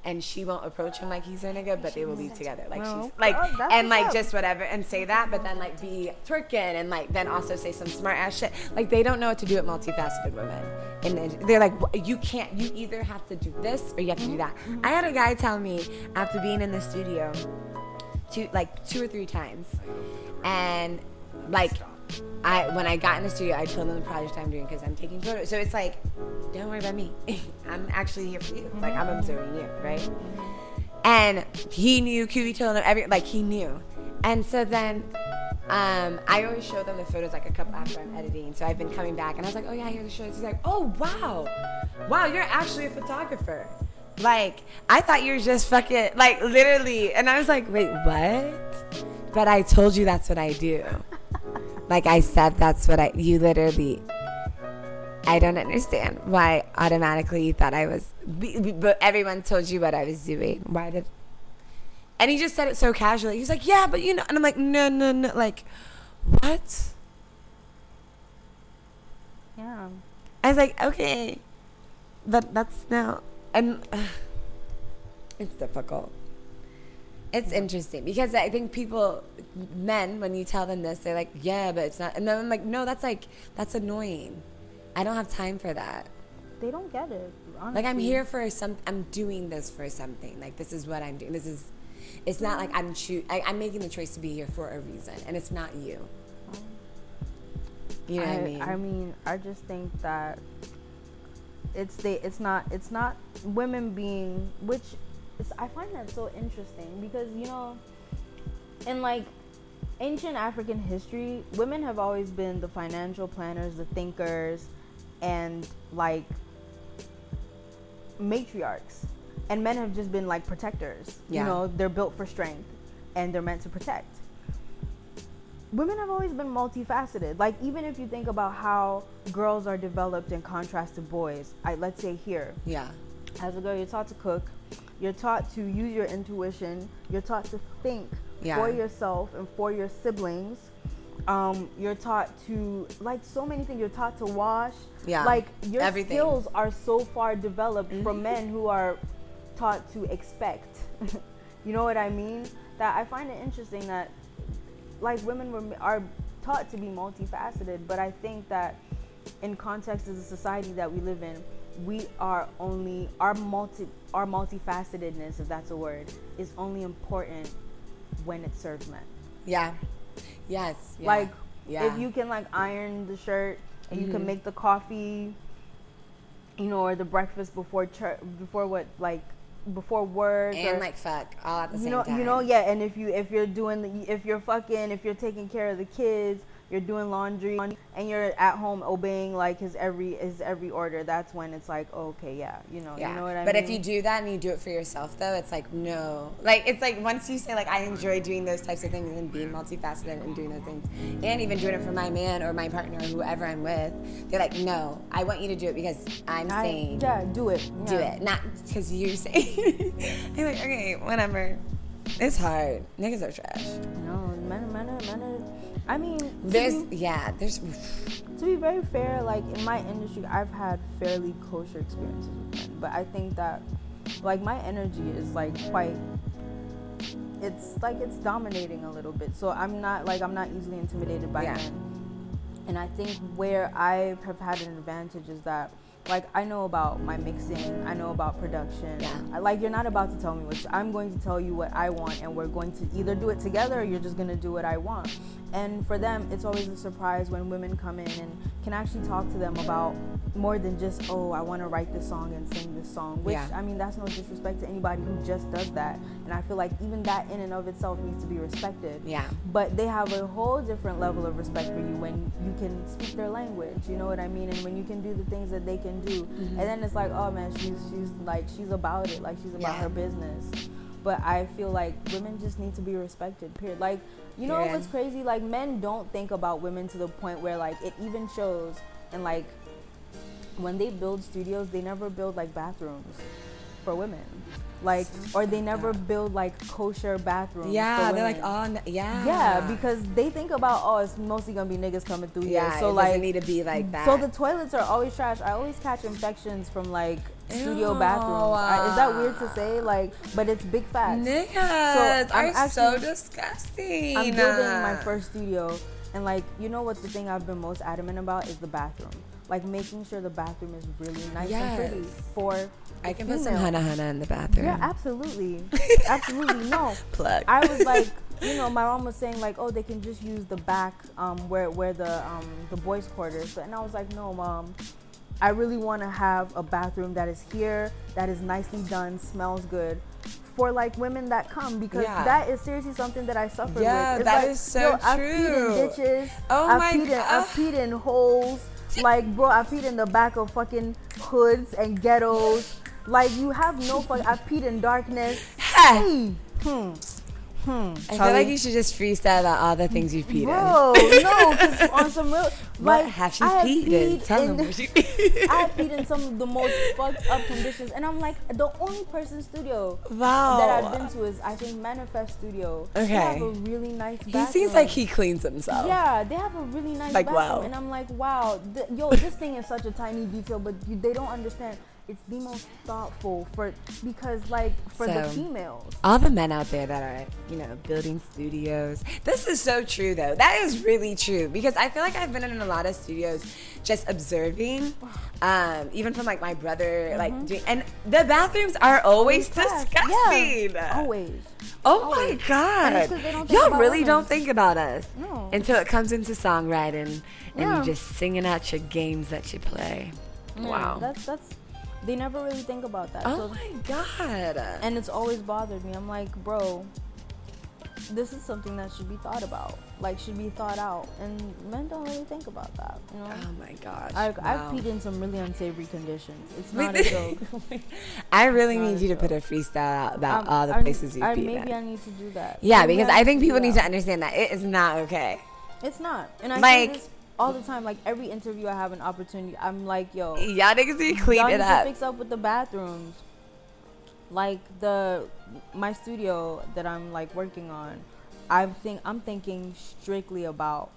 and she won't approach him like he's her nigga, but they will leave together. Like Well, she's like oh, and like up. just whatever and say that, but then like be twerking and like then also say some smart ass shit. Like they don't know what to do with multifaceted women, and then they're like, you can't. You either have to do this or you have to do that. I had a guy tell me after being in the studio, two like two or three times, and like. I when I got in the studio, I told them the project I'm doing because I'm taking photos. So it's like, don't worry about me. I'm actually here for you. Like I'm observing you, right? and he knew QB told him every like he knew and so then um, I always show them the photos like a couple after I'm editing so I've been coming back and I was like oh yeah here's the shows he's like oh wow wow you're actually a photographer like I thought you were just fucking like literally and I was like wait what but I told you that's what I do like I said that's what I you literally I don't understand why automatically you thought I was, but everyone told you what I was doing. Why did? And he just said it so casually. He's like, "Yeah, but you know," and I'm like, "No, no, no." Like, what? Yeah. I was like, "Okay," but that's now, and uh, it's difficult. It's interesting because I think people, men, when you tell them this, they're like, "Yeah, but it's not," and then I'm like, "No, that's like that's annoying." I don't have time for that. they don't get it. Honestly. Like I'm here for some. I'm doing this for something. Like this is what I'm doing. This is. It's not like I'm choo- I, I'm making the choice to be here for a reason, and it's not you. You know I, what I mean? I mean, I just think that it's they. It's not. It's not women being which. I find that so interesting because you know, in like ancient African history, women have always been the financial planners, the thinkers, and like matriarchs. And men have just been like protectors. Yeah. You know, they're built for strength and they're meant to protect. Women have always been multifaceted. Like even if you think about how girls are developed in contrast to boys, I let's say here, yeah. as a girl, you're taught to cook, you're taught to use your intuition, you're taught to think Yeah. for yourself and for your siblings. Um, you're taught to like so many things. You're taught to wash. Yeah. Like your Everything. skills are so far developed Mm-hmm. from men who are taught to expect. you know what I mean? That I find it interesting that like women were are taught to be multifaceted, but I think that in context of the society that we live in, we are only our multi our multifacetedness, if that's a word, is only important when it serves men. Yeah. Yes. yeah, Like yeah. Mm-hmm. if you can like iron the shirt and you can make the coffee, you know, or the breakfast before church, before what like before work and or, like fuck all at the you same know time. you know yeah and if you if you're doing the if you're fucking if you're taking care of the kids you're doing laundry and you're at home obeying like his every his every order that's when it's like okay yeah you know Yeah. you know what i mean? but mean if you do that and you do it for yourself, though, it's like no. Like it's like once you say like I enjoy doing those types of things and being multifaceted and doing those things, and even doing it for my man or my partner or whoever I'm with, they're like, no, I want you to do it because I'm I, saying yeah do it do yeah. it, not because you say. I'm like, okay, whatever. It's hard. Niggas are trash. no men men are, men are i mean There's be- yeah. There's to be very fair, like in my industry, I've had fairly kosher experiences with men, but I think that like my energy is like quite. It's like it's dominating a little bit, so I'm not like I'm not easily intimidated by Yeah. men. And I think where I have had an advantage is that like I know about my mixing, I know about production. Yeah. I, like you're not about to tell me what I'm going to tell you what I want, and we're going to either do it together or you're just gonna do what I want. And for them, it's always a surprise when women come in and can actually talk to them about more than just oh I want to write this song and sing this song. Which Yeah. I mean that's no disrespect to anybody who just does that. And I feel like even that in and of itself needs to be respected yeah. but they have a whole different level of respect for you when you can speak their language you know what i mean and when you can do the things that they can do Mm-hmm. and then it's like oh man she's she's like she's about it like she's about Yeah. her business but i feel like women just need to be respected period like you know Period. what's crazy like men don't think about women to the point where like it even shows and like when they build studios they never build like bathrooms for women like or they never build like kosher bathrooms Yeah, they're like on. Yeah. Yeah, because they think about oh, it's mostly gonna be niggas coming through yeah, here. So it like, doesn't need to be like that. so the toilets are always trash. I always catch infections from like studio Ew. bathrooms. I, is that weird to say? Like, but it's big facts. Niggas I'm are so actually- disgusting. I'm building my first studio, and like, you know what? The thing I've been most adamant about is the bathroom. Like making sure the bathroom is really nice and pretty for. I can put some Hanahana in the bathroom. Yeah, absolutely, absolutely. No, Plug. I was like, you know, my mom was saying like, oh, they can just use the back um, where where the um, the boys' quarters. But and I was like, no, mom, I really want to have a bathroom that is here, that is nicely done, smells good. For like women that come because Yeah. that is seriously something that I suffer Yeah, with. that like, is so yo, I've peed true. in ditches. Oh I've my peed in, I've peed in holes. Like bro, I peed in the back of fucking hoods and ghettos. Like you have no fuck. I peed in darkness. Hey, hmm, hmm. I feel like you should just freestyle about all the things you've peed in. no, on some real. What like, have she I have peed in? Tell in- them she peed I peed in some of the most fucked up conditions, and I'm like the only person studio Wow. that I've been to is I think Manifest Studio. Okay, They have a really nice. He seems like he cleans himself. Yeah, they have a really nice Like, bathroom, wow. and I'm like, wow, th- yo, this thing is such a tiny detail, but you, they don't understand. It's the most thoughtful for because like for the females. all the men out there that are, you know, building studios. This is so true, though. That is really true because I feel like I've been in a lot of studios just observing, um, even from like my brother, like doing, and the bathrooms are always disgusting. Yeah, always. Oh my Always. And god! it's 'cause they don't think Y'all really women. don't think about us No. until it comes into songwriting and Yeah. you just singing out your games that you play. Yeah, Wow. That's that's. They never really think about that. oh So- my god! and it's always bothered me. I'm like, bro, this is something that should be thought about. Like, should be thought out. And men don't really think about that, you know? oh my gosh! I, wow. I've peed in some really unsavory conditions. It's not a joke. I really need you to put a freestyle out about Um, all the I- places you've I, been. Maybe at. I need to do that. yeah, Maybe because I think people need to understand that it is not okay. It's not. And I Like- all the time. Like, every interview I have an opportunity, I'm like, yo, Y'all niggas need to clean y'all it need to fix up with the bathrooms. Like the my studio that I'm like working on, I'm think I'm thinking strictly about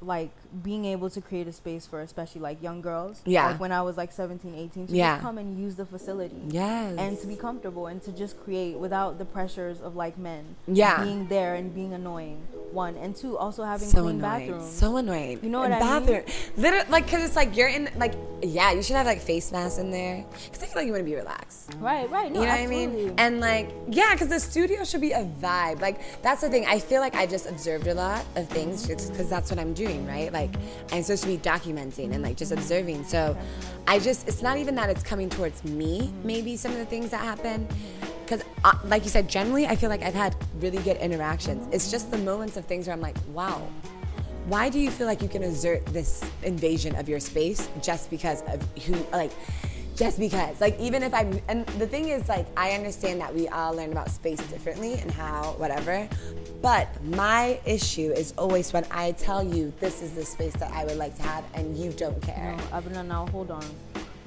like being able to create a space for especially like young girls. Yeah. Like when I was like 17, 18 to Yeah. just come and use the facility. Yes. And to be comfortable and to just create without the pressures of like men. Yeah. Being there and being annoying. One and two, also having so clean annoying. bathrooms. So annoying. You know And what I mean? bathroom. Literally, like, cause it's like you're in, like, yeah, you should have like face masks in there, cause I feel like you want to be relaxed. right, right. No, you know absolutely. what I mean? And like, yeah, because the studio should be a vibe. Like, that's the thing. I feel like I just observed a lot of things because that's what I'm doing, right? Like, I'm supposed to be documenting and like just observing. So, I just, it's not even that it's coming towards me, maybe some of the things that happen. Because, uh, like you said, generally, I feel like I've had really good interactions. It's just the moments of things where I'm like, wow, why do you feel like you can exert this invasion of your space just because of who like just because. Like even if i'm and the thing is like i understand that we all learn about space differently and how whatever. But my issue is always when i tell you this is the space that i would like to have and you don't care. No, Abena, now hold on.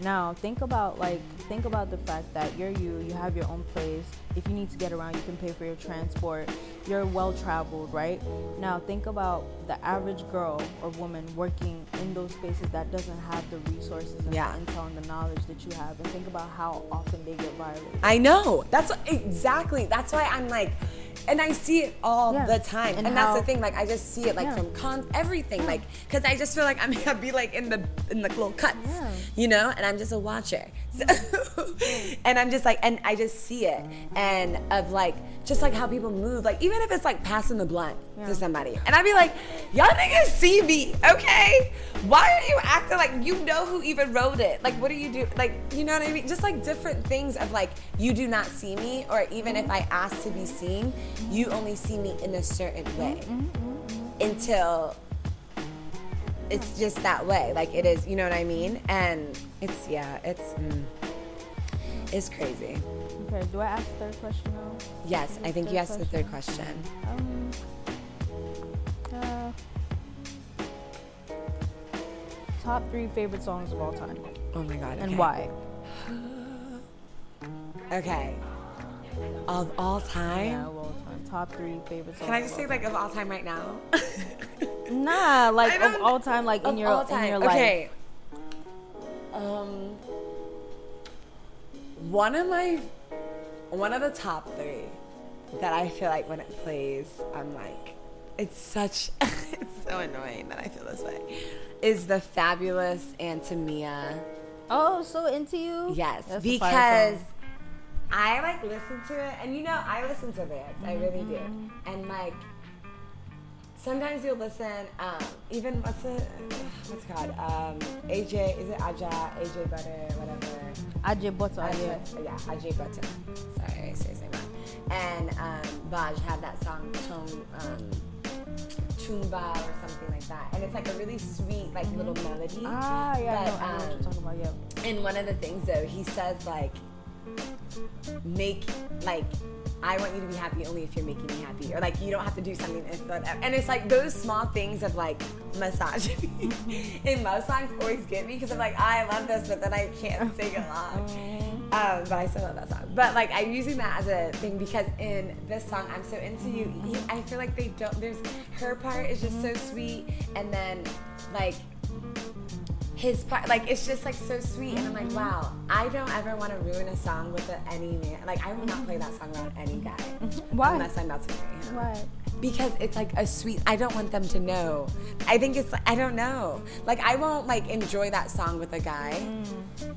Now think about like think about the fact that you're you, you have your own place. If you need to get around, you can pay for your transport. You're well traveled, right? Now think about the average girl or woman working in those spaces that doesn't have the resources and Yeah. the intel and the knowledge that you have, and think about how often they get violated. I know. That's exactly. That's why I'm like, and I see it all Yeah. the time. And, And that's the thing. Like I just see it like Yeah. from con everything. Like because I just feel like I'm gonna be like in the in the little cuts, Yeah. you know. And I'm just a watcher. So, and I'm just like, and I just see it, and of like just like how people move. Like even if it's like passing the blunt Yeah. to somebody, and I'd be like, y'all niggas see me, okay? Why are you acting like you know who even wrote it? Like what do you do? Like you know what I mean? Just like different things of like you do not see me, or even if I ask to be seen, you only see me in a certain way until it's just that way. Like it is, you know what I mean? And it's yeah, it's mm, it's crazy. Okay, do I ask the third question now? Yes, I think you asked the third question. Um, uh, top three favorite songs of all time, Oh my god. and okay. why? Okay. Of all time. Yeah, of all time. Top three favorite songs. Can I just say like of all time right now? Nah, like of all time, like in your in your life. Okay. Um. One of my, one of the top three, that I feel like when it plays, I'm like, it's such, it's so annoying that I feel this way, is the fabulous Antamia. Oh, so into you? Yes, That's because. I like listen to it, and you know, I listen to lyrics. I really do, Mm-hmm. and like. Sometimes you'll listen, um, even what's it, what's it called? Um, AJ, is it Aja, AJ Butter, whatever. Ajay Butler. Aja, Yeah. Ajebutter. Sorry, I say something wrong. And um, Baj had that song, Tum, um, Chumba or something like that. And it's like a really sweet, like little melody. Ah, yeah, But, I know what um, you're talking about. Yeah. and one of the things though, he says like, make like, I want you to be happy only if you're making me happy, or like you don't have to do something if whatever. And it's like those small things of like misogyny in most songs always get me because I'm like I love this, but then I can't sing along. Um, but I still love that song. But like I'm using that as a thing because in this song, I'm so into you. I feel like they don't. There's her part is just so sweet, and then like his part, like it's just like so sweet, and I'm like, wow, I don't ever want to ruin a song with a, any man. Like I will not play that song around any guy Why? unless I'm about to marry him. Why? Because it's like a sweet. I don't want them to know. I think it's. I don't know. Like I won't like enjoy that song with a guy. Mm.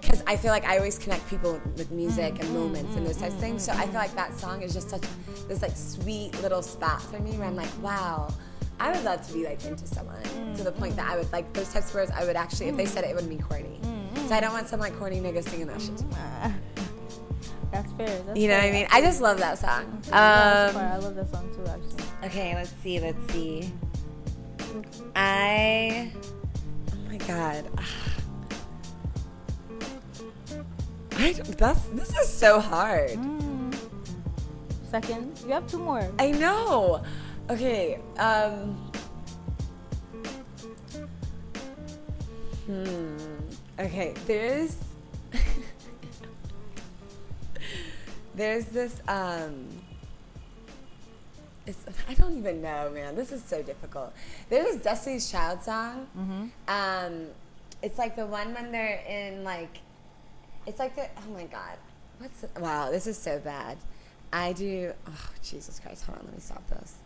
Because I feel like I always connect people with music and mm, moments and mm, those types of things. So I feel like that song is just such this like sweet little spot for me where I'm like, wow, I would love to be like into someone to the point that I would like those types of words. I would actually, if they said it, it wouldn't be corny. So I don't want some like corny nigga singing that shit. Ah. That's fair. That's You know what I mean? I just love that song. Um, fair. I love that song too, actually. Okay, let's see, let's see. I. Oh my god. I, that's, this is so hard. Second, you have two more. I know. Okay, um. Hmm. Okay, there's. there's this, um. It's, I don't even know, man. This is so difficult. There's this Destiny's Child song. Um, it's like the one when they're in like, it's like the oh my god, what's wow? This is so bad. I do. Oh Jesus Christ! Hold on, let me stop this.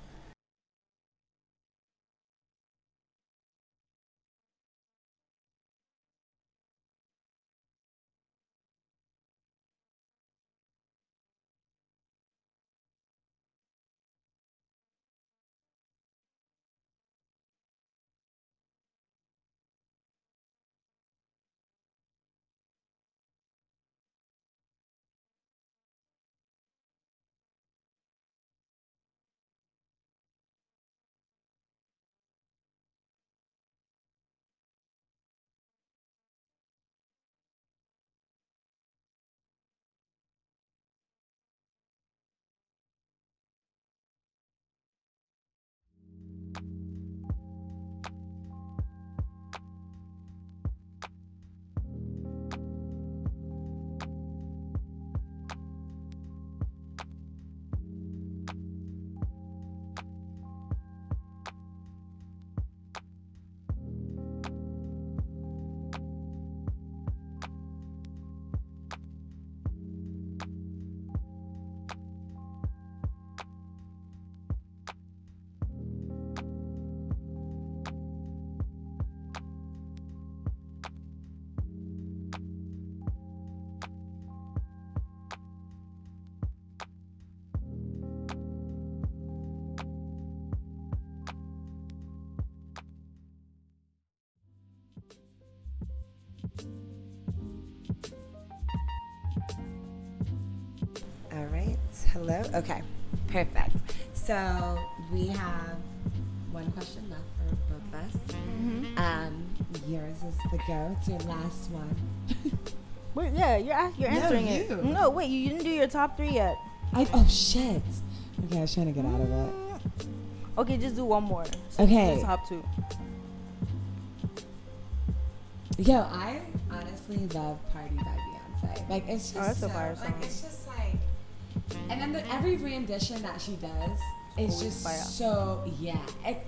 Hello. Okay. Perfect. So we have one question left for both of us. Um, yours is the go. It's your last one. Wait, yeah, you're you're No, answering you. it. No, wait, you didn't do your top three yet. I, oh shit. Okay, I was trying to get out of it. Okay, just do one more. Okay. Just top two. Yo, I honestly love "Party" by Beyonce. Like it's just Oh, that's so, a fire song. it's just like, and the, every rendition that she does is just fire. so yeah, it,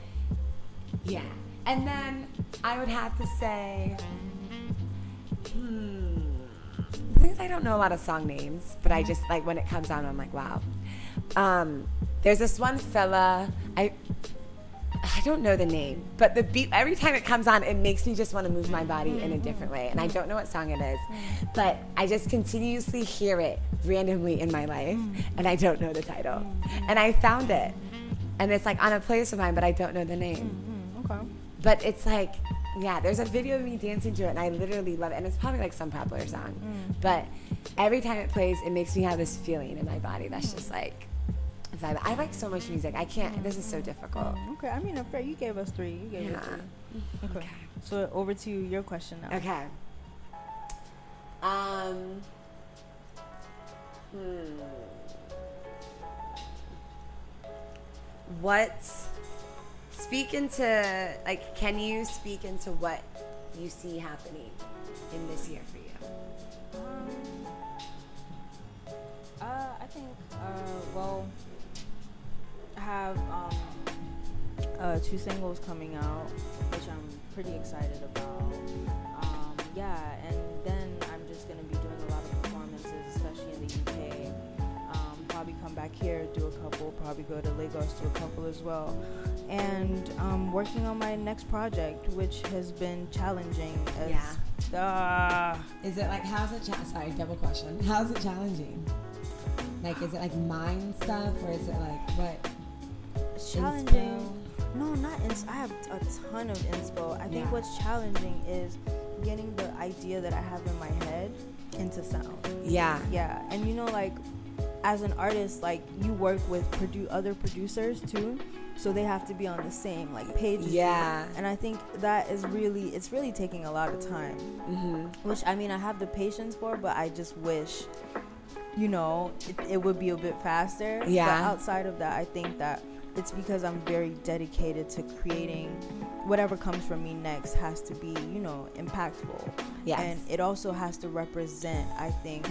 yeah. And then I would have to say, hmm, the thing I don't know a lot of song names, but I just like when it comes on, I'm like, wow. Um, there's this one fella I. I don't know the name, but the beat every time it comes on, it makes me just want to move my body in a different way. And I don't know what song it is, but I just continuously hear it randomly in my life, mm. and I don't know the title. Mm. And I found it, and it's like on a playlist of mine, but I don't know the name. Mm, okay. But it's like, yeah, there's a video of me dancing to it, and I literally love it. And it's probably like some popular song, mm. but every time it plays, it makes me have this feeling in my body that's just like. Vibe. I like so much music. I can't. This is so difficult. Okay, I mean, fair. You gave us three. You gave us Yeah. three. Okay. So over to your question now. Okay. Um. Hmm. What? Speak into like. Can you speak into what you see happening in this year for you? Um, uh, I think, uh, well, have um, uh, two singles coming out, which I'm pretty excited about. Um, yeah, and then I'm just gonna be doing a lot of performances, especially in the UK. Um, probably come back here, do a couple. Probably go to Lagos, do a couple as well. And um, working on my next project, which has been challenging. As, Yeah. Uh, Is it like how's it? Cha- sorry, double question. How's it challenging? Like, is it like mind stuff or is it like what? Challenging. inspo? No, not ins. I have a ton of inspo. I think what's challenging is getting the idea that I have in my head into sound. Yeah. Yeah, and you know, like as an artist, like you work with produ- other producers too, so they have to be on the same like page. Yeah. and I think that is really it's really taking a lot of time. Mm-hmm. Which I mean, I have the patience for, but I just wish, you know, it, it would be a bit faster. Yeah. But outside of that, I think that it's because I'm very dedicated to creating whatever comes from me next has to be, you know, impactful. Yes. And it also has to represent, I think,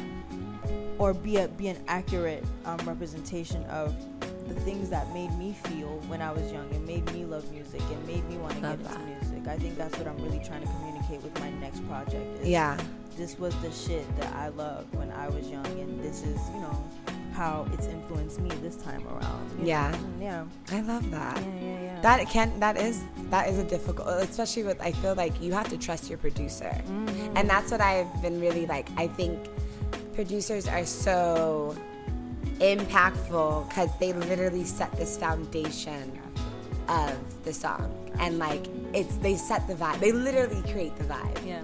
or be a be an accurate um, representation of the things that made me feel when I was young and made me love music and made me want to get Love into that. music. I think that's what I'm really trying to communicate with my next project. Is Yeah. This was the shit that I loved when I was young, and this is, you know, how it's influenced me this time around. Yeah. know? Yeah. I love that. Yeah. Yeah. Yeah. That can that is that is a difficult, especially with I feel like you have to trust your producer, Mm-hmm. and that's what I've been really like. I think producers are so impactful because they literally set this foundation of the song, and like it's they set the vibe. They literally create the vibe. yeah.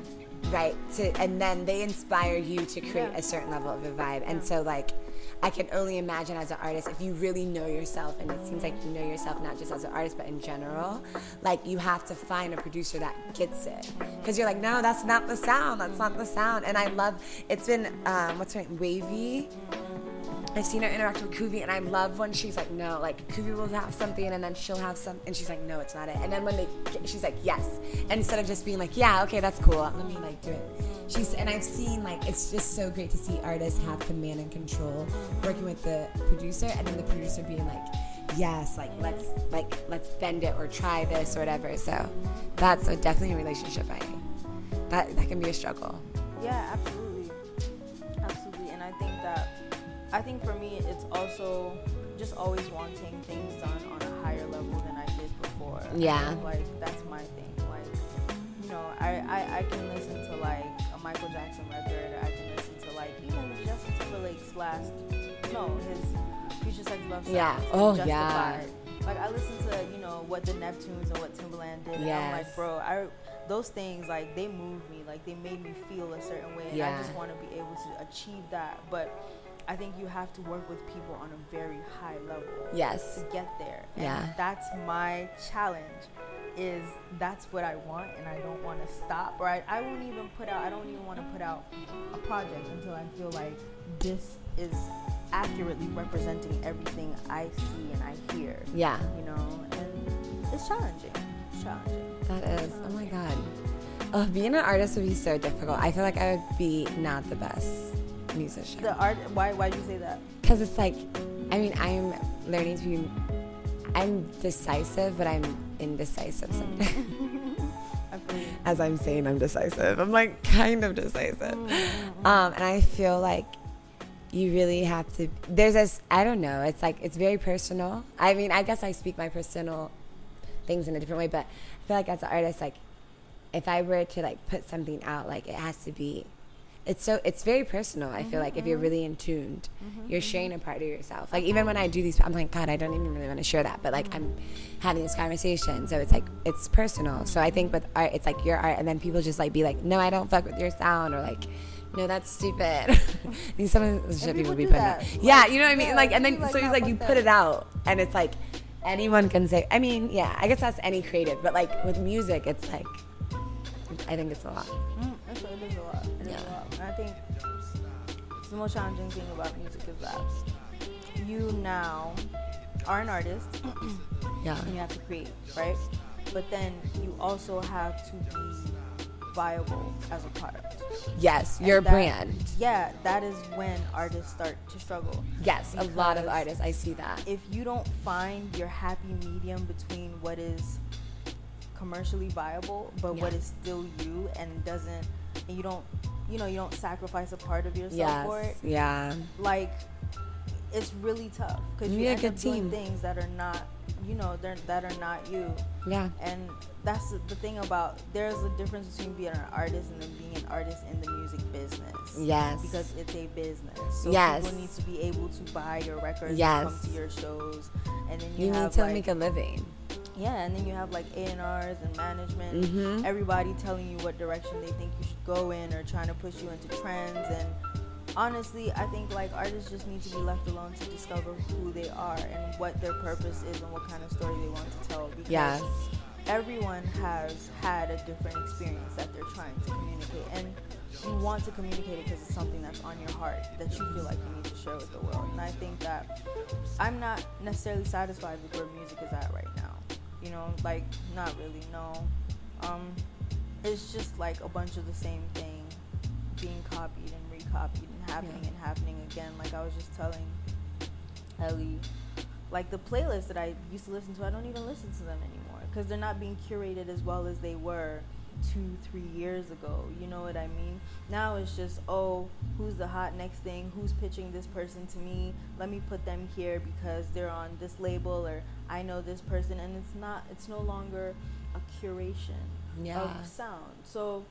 Right to and then they inspire you to create Yeah. a certain level of a vibe. And so like i can only imagine as an artist if you really know yourself and it seems like you know yourself not just as an artist but in general like you have to find a producer that gets it. Because you're like no that's not the sound that's not the sound. And i love it's been um, what's her name wavy I've seen her interact with Kuvi, and I love when she's like, no, like Kuvi will have something, and then she'll have some, and she's like, no, it's not it. And then when they, she's like, yes, instead of just being like, yeah, okay, that's cool, let me like do it. She's, and I've seen like, it's just so great to see artists have command and control, working with the producer, and then the producer being like, yes, like let's like let's bend it or try this or whatever. So that's a, definitely a relationship I, that that can be a struggle. Yeah, absolutely. Absolutely. And I think that I think for me it's also just always wanting things done on a higher level than I did before. Yeah. like that's my thing. Like, you know, I, I, I can listen to like a Michael Jackson record, I can listen to like even Justin Timberlake's last no, his Future Sex Love Songs. Yeah. Oh, Justified. yeah. Like I listen to, you know, what the Neptunes and what Timberland did. And I'm like, bro, I those things like they moved me, like they made me feel a certain way. And Yeah. I just want to be able to achieve that. But I think you have to work with people on a very high level Yes. to get there. And Yeah. that's my challenge. Is that's what I want, and I don't want to stop. Or I, I won't even put out. I don't even want to put out a project until I feel like this is accurately representing everything I see and I hear. Yeah. You know, and it's challenging. It's challenging. That is. Oh my god. Oh, being an artist would be so difficult. I feel like I would be not the best musician. The art. Why? Why do you say that? Because it's like, I mean, I'm learning to be. I'm decisive, but I'm indecisive sometimes. As I'm saying, I'm decisive. I'm like kind of decisive. Um, and I feel like you really have to. There's this. I don't know. It's like it's very personal. I mean, I guess I speak my personal things in a different way, but I feel like as an artist, like if I were to like put something out, like it has to be. It's so it's very personal. I feel like if you're really in tuned, you're sharing a part of yourself. Like even when I do these, I'm like, God, I don't even really want to share that, but like I'm having this conversation, so it's like it's personal. So I think with art, it's like your art, and then people just like be like, No, I don't fuck with your sound, or like. No, that's stupid. These some shit people be putting that. out. Yeah, you know what I mean. yeah, like, and then like, so it's nah, like you put it out, and it's like anyone can say. I mean, yeah, I guess that's any creative, but like with music, it's like I think it's a lot. Mm, the most challenging thing about music is that you now are an artist Yeah. and you have to create, right? But then you also have to be viable as a product. Yes, your that- brand. Yeah, that is when artists start to struggle. Yes, a lot of artists. I see that. If you don't find your happy medium between what is commercially viable but what Yeah. is still you and doesn't and you don't you know you don't sacrifice a part of yourself for it Yeah. like it's really tough because You you end up doing things that are not you know they're, that are not you Yeah. and that's the, thing about there's a difference between being an artist and then being an artist in the music business Yes. because it's a business so Yes. people need to be able to buy your records Yes. come to your shows and then you, You need to like, make a living. Yeah and then you have like A&Rs and management Mhm. everybody telling you what direction they think you should go in or trying to push you into trends and honestly i think like artists just need to be left alone to discover who they are and what their purpose is and what kind of story they want to tell because Yes. everyone has had a different experience that they're trying to communicate and you want to communicate it because it's something that's on your heart that you feel like you need to share with the world and i think that i'm not necessarily satisfied with where music is at right now you know like not really no. Um it's just like a bunch of the same thing being copied and recopied and happening Yeah. and happening again like i was just telling ellie. Like the playlists that I used to listen to, I don't even listen to them anymore because they're not being curated as well as they were two, three years ago. You know what I mean? Now it's just, oh, who's the hot next thing? Who's pitching this person to me? Let me put them here because they're on this label or I know this person. And it's not, it's no longer a curation Yeah. of sound. So,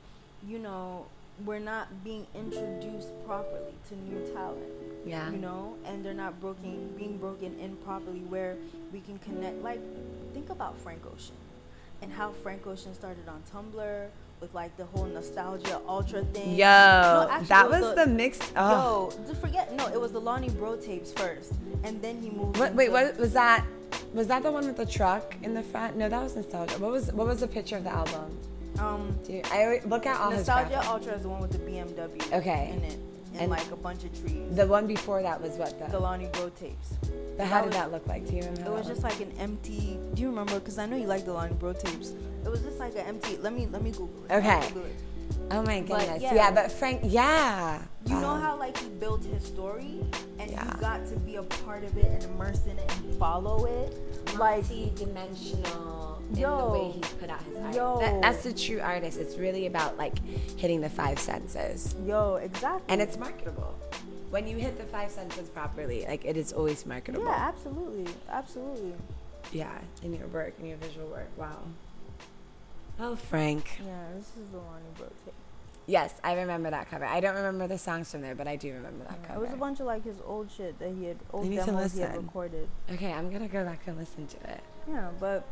you know, we're not being introduced properly to new talent Yeah. you know and they're not broken being broken in properly where we can connect like think about frank ocean and how frank ocean started on tumblr with like the whole nostalgia ultra thing Yo, No, actually, that was the, mixed. Oh. yo forget no it was the Lonny Breaux tapes first and then he moved What, wait, what was that? Was that the one with the truck in the front? No, that was nostalgia. What was what was the picture of the album? um you, I look at all nostalgia ultra is the one with the bmw Okay. in it and, And- like a bunch of trees The one before that was what the the? Lonny Breaux tapes But how that did was- that look like? Do you remember? It was just like an empty. Do you remember? Because I know you like the Lonny Breaux tapes. It was just like an empty. Let me let me Google it. Okay. Google it. Oh my But goodness. yeah. yeah. but Frank, yeah. You know how like he built his story, and Yeah. you got to be a part of it and immerse in it and follow it. Like multi-dimensional Yo. the way he put out his art. Yo. That, that's the true artist. It's really about like hitting the five senses, yo, exactly. and it's marketable. When you hit the five senses properly, like it is always marketable. yeah, absolutely, absolutely. Yeah, in your work, in your visual work. Wow. Oh, Frank. Yeah, this is the Lonny Breaux tape. Yes, I remember that cover. I don't remember the songs from there, but I do remember that Yeah, cover. it was a bunch of like his old shit that he had old demos he had recorded. Okay, I'm gonna go back and listen to it. Yeah, but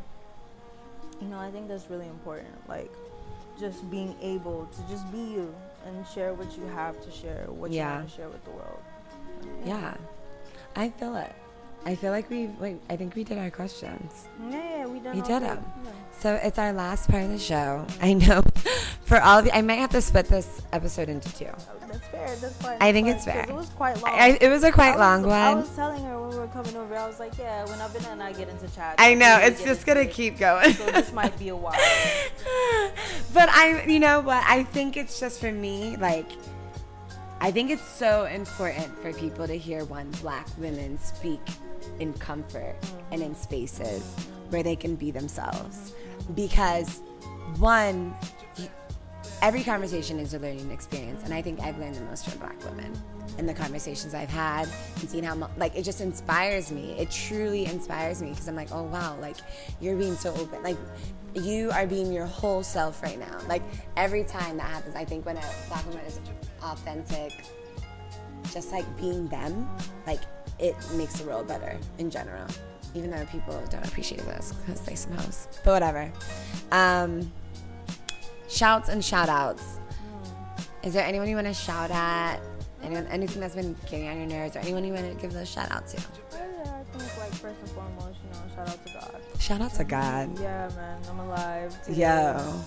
you know, I think that's really important. Like just being able to just be you and share what you have to share, what you want to share with the world. Yeah, I feel it. I feel like we. Wait, I think we did our questions. Yeah, yeah, we done. We did them. Yeah. So it's our last part of the show. I know for all of you, I might have to split this episode into two. That's fair. That's fine. I think it's fair. It was quite long. I, it was a quite I long was, I was telling her when we were coming over, I was like, yeah, when Abena and I get into chat. I know it's just gonna it. keep going. So this might be a while. but I, you know what? I think it's just for me, like, I think it's so important for people to hear one black woman speak in comfort and in spaces where they can be themselves. Because, one, every conversation is a learning experience, and I think I've learned the most from black women in the conversations I've had and seeing how like it just inspires me. It truly inspires me because I'm like, oh wow, like you're being so open, like you are being your whole self right now. Like every time that happens, I think when a black woman is authentic, just like being them, like it makes the world better in general. Even though people don't appreciate this because they some hoes, but whatever. Um, shouts and shout outs. Is there anyone you want to shout at? Anyone, anything that's been getting on your nerves, or anyone you want to give a shout out to? yeah, I think like first and foremost, you know, shout out to God. Shout out to God. Yeah, man, I'm alive. Today. Yo.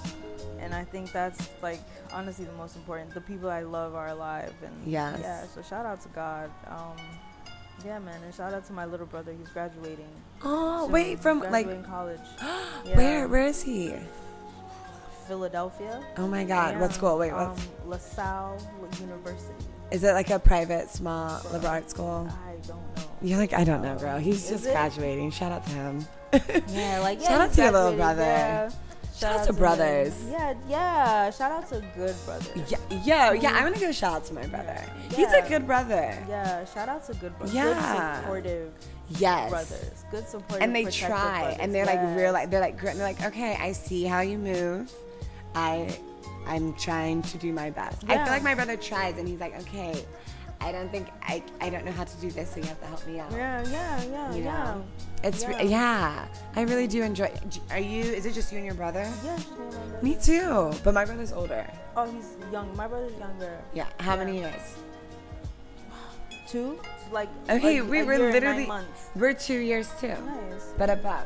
And I think that's like honestly the most important. The people I love are alive, and Yes. yeah. So shout out to God. Um, yeah, man, and shout out to my little brother. He's graduating. Oh, soon. wait, from like, college. where? Where is he? Philadelphia. Oh my God, what Yeah. school? Wait, um, what's LaSalle University. is it? Like a private, small liberal arts school? I don't know. You're like, I don't know, bro. He's Is just it? graduating. Shout out to him. Yeah, like yeah, Shout out to your little brother. yeah. Shout out to brothers. Yeah, yeah. Shout out to good brothers. Yeah, yo, yeah, I'm gonna give a shout out to my brother. He's a good brother. Yeah, shout out to good brothers. Yeah. Good supportive Yes. brothers. Good supportive. And they try, brothers. and they're like real, like they're like They're like, okay, I see how you move. I, I'm trying to do my best. I feel like my brother tries, and he's like, okay, I don't think I, I don't know how to do this, so you have to help me out. Yeah, yeah, yeah, You yeah. It's Yeah. yeah. yeah. I really do enjoy. Are you? Is it just you and your brother? Yeah, me and my brother. Me too, but my brother's older. Oh, he's young. My brother's younger. Yeah. How Yeah. many years? Two? Like Okay, a- we a were literally we're two years too, Nice. but above.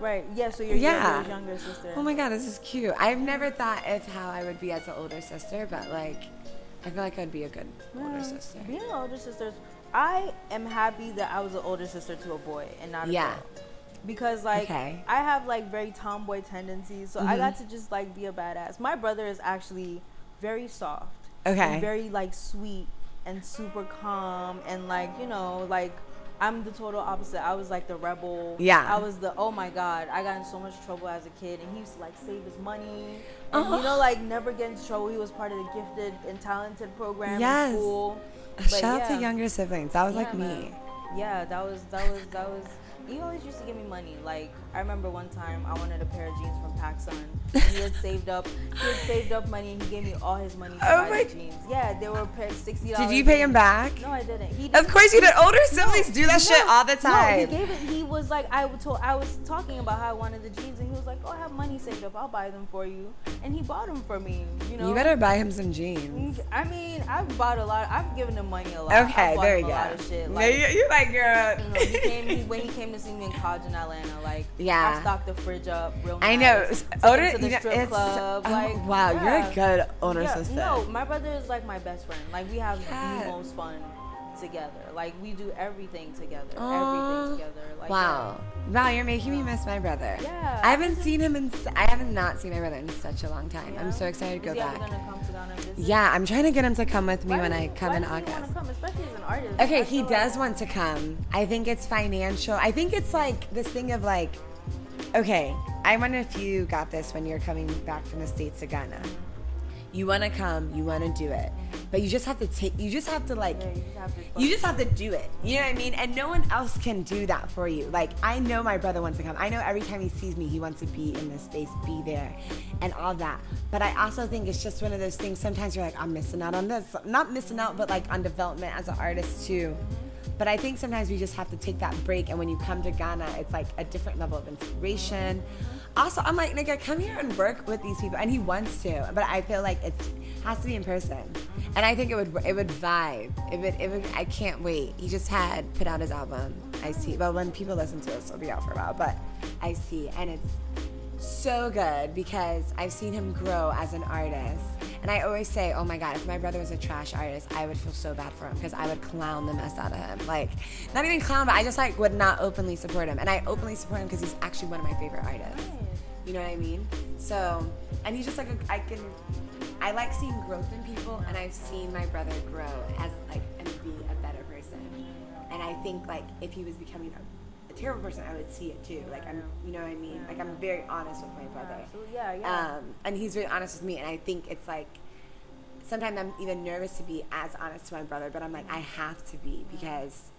Right. Yeah. So you're Yeah. younger, younger sister. Oh my god, this is cute. I've never thought of how I would be as an older sister, but like, I feel like I'd be a good older sister. Being an older sister, I am happy that I was an older sister to a boy and not a Yeah. girl. Because like Okay. I have like very tomboy tendencies, so I Mhm. got to just like be a badass. My brother is actually very soft. Okay. Very like sweet and super calm and like you know like I'm the total opposite. I was like the rebel. Yeah. I was the oh my god. I got in so much trouble as a kid, and he used to like save his money, and Oh. you know like never get in trouble. He was part of the gifted and talented program Yes. in school. But Shout out to younger siblings. That was Yeah, like me. man. Yeah, that was that was that was. He always used to give me money. Like I remember one time I wanted a pair of jeans from PacSun. He had saved up. He had saved up money and he gave me all his money to Oh buy my- the jeans. Yeah, they were a pair sixty dollars. Did you pay him back? No, I didn't. He Of course you did. Older siblings do that shit all the time. No, he gave it. He was like, I was told, I was talking about how I wanted the jeans, and he was like, "Oh, I have money saved up. I'll buy them for you." And he bought them for me. You know. You better buy him some jeans. I mean, I've bought a lot. I've given him money a lot. Okay, there you a go. lot of shit. No, Like, you're like uh, girl. you know, he came he, when he came to see me in college in Atlanta. Like, Yeah. I stocked the fridge up real nice. I know. Took him Older, to the you know, strip it's, club. oh, like, wow, you're a good older yeah, sister. No, my brother is like my best friend. Like we have Yeah. the most fun together. Like we do everything together. Aw. Everything together. Like wow. Wow, you're making me miss my brother. Yeah, I haven't seen him in, I haven't not seen my brother in such a long time. yeah. I'm so excited to go back. to? Yeah, I'm trying to get him to come with me Why when I come in August. come, especially as an artist. Okay, he does want to come. I think it's financial. I think it's like this thing of like, okay, I wonder if you got this when you're coming back from the States to Ghana. You want to come, you want to do it, but you just have to take, you just have to like, Yeah, you just have to. you just have to do it. You know what I mean? And no one else can do that for you. Like, I know my brother wants to come. I know every time he sees me, he wants to be in this space, be there, and all that. But I also think it's just one of those things. Sometimes you're like, I'm missing out on this. Not missing out, but like on development as an artist too. But I think sometimes we just have to take that break. And when you come to Ghana, it's like a different level of inspiration. Also, I'm like, nigga, come here and work with these people. And he wants to, but I feel like it has to be in person. And I think it would it would vibe. It would it would. I can't wait. He just had put out his album. I see. Well, when people listen to it, it'll be out for a while. But I see, and it's so good because I've seen him grow as an artist. And I always say, oh my God, if my brother was a trash artist, I would feel so bad for him because I would clown the mess out of him. Like, not even clown, but I just like would not openly support him. And I openly support him because he's actually one of my favorite artists. You know what I mean? So, and he's just like, a, I can, I like seeing growth in people and I've seen my brother grow as like, and be a better person. And I think like if he was becoming a, a terrible person, I would see it too. Like I'm, you know what I mean? Like I'm very honest with my brother. Absolutely. Yeah, yeah. Um, and he's very honest with me, and I think it's like sometimes I'm even nervous to be as honest to my brother, but I'm like I have to be because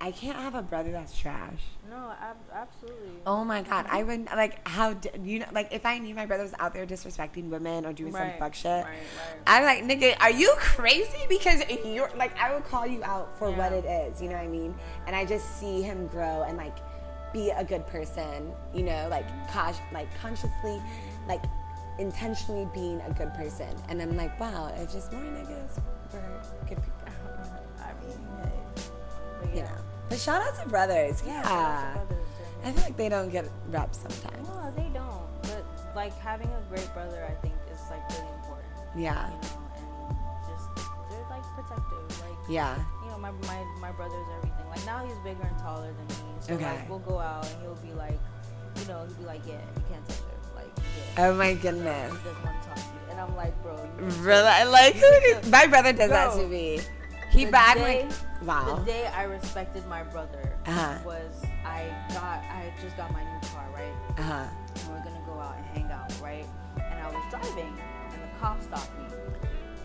I can't have a brother that's trash. no, ab- absolutely. Oh my god, I mm-hmm. would like how d- you know like if I knew my brother was out there disrespecting women or doing some fuck shit. right, right. I'm like, nigga, are you crazy? Because you're like, I would call you out for Yeah. what it is. You know what I mean? And I just see him grow and like be a good person. You know, like cause, like consciously, like intentionally being a good person. And I'm like, wow, it's just more niggas were good people. You yeah. know. But shout out to brothers. Yeah. shout out to brothers, I feel like they don't get reps sometimes. No, they don't. But like having a great brother, I think is like really important. Yeah. You know, and just they're like protective. Like Yeah. you know, my my my brother's everything. Like now he's bigger and taller than me. So Okay. like we'll go out and he'll be like, you know, he'll be like, yeah, you can't touch her. Like yeah, Oh my goodness. he goodness. doesn't want to talk to you. And I'm like, bro, you Really, I like my brother does that to me. He the back day- like wow. The day I respected my brother Uh-huh. was I got I just got my new car, right? Uh huh. and we are gonna go out and hang out, right? And I was driving, and the cop stopped me,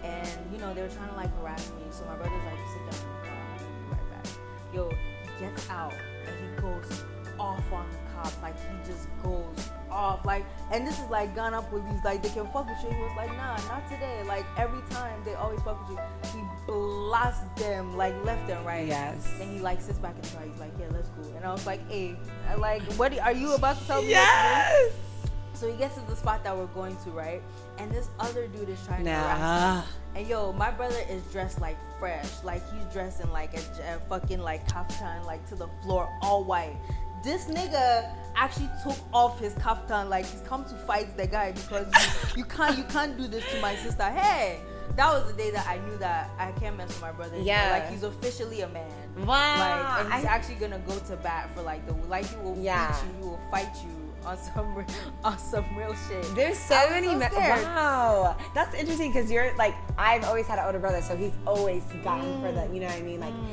and you know they were trying to like harass me. So my brother's like, "Sit down in the car, I'll be right back." Yo, he gets out and he goes off on the cops, like he just goes off, like. And this is like gone up with these, like they can fuck with you. He was like, "Nah, not today." Like every time they always fuck with you. He blasts them like left and right. Yes. And he like sits back and tries. He's like, "Yeah, let's go." And I was like, "Hey, like, what are you about to tell me?" what to do?" Yes. So he gets to the spot that we're going to, right? And this other dude is trying to harass Nah. him. And yo, my brother is dressed like fresh. Like he's dressed in like a fucking like kaftan, like to the floor, all white. This nigga actually took off his kaftan, like he's come to fight the guy because you, you can't you can't do this to my sister. Hey, that was the day that I knew that I can't mess with my brother. Yeah. like he's officially a man. Wow. Like, and he's I- actually gonna go to bat for like the like he will Yeah. beat you, he will fight you on some on some real shit. There's so many. so me- wow, that's interesting because you're like I've always had an older brother, so he's always gotten for the. Mm. You know what I mean? Like, mm.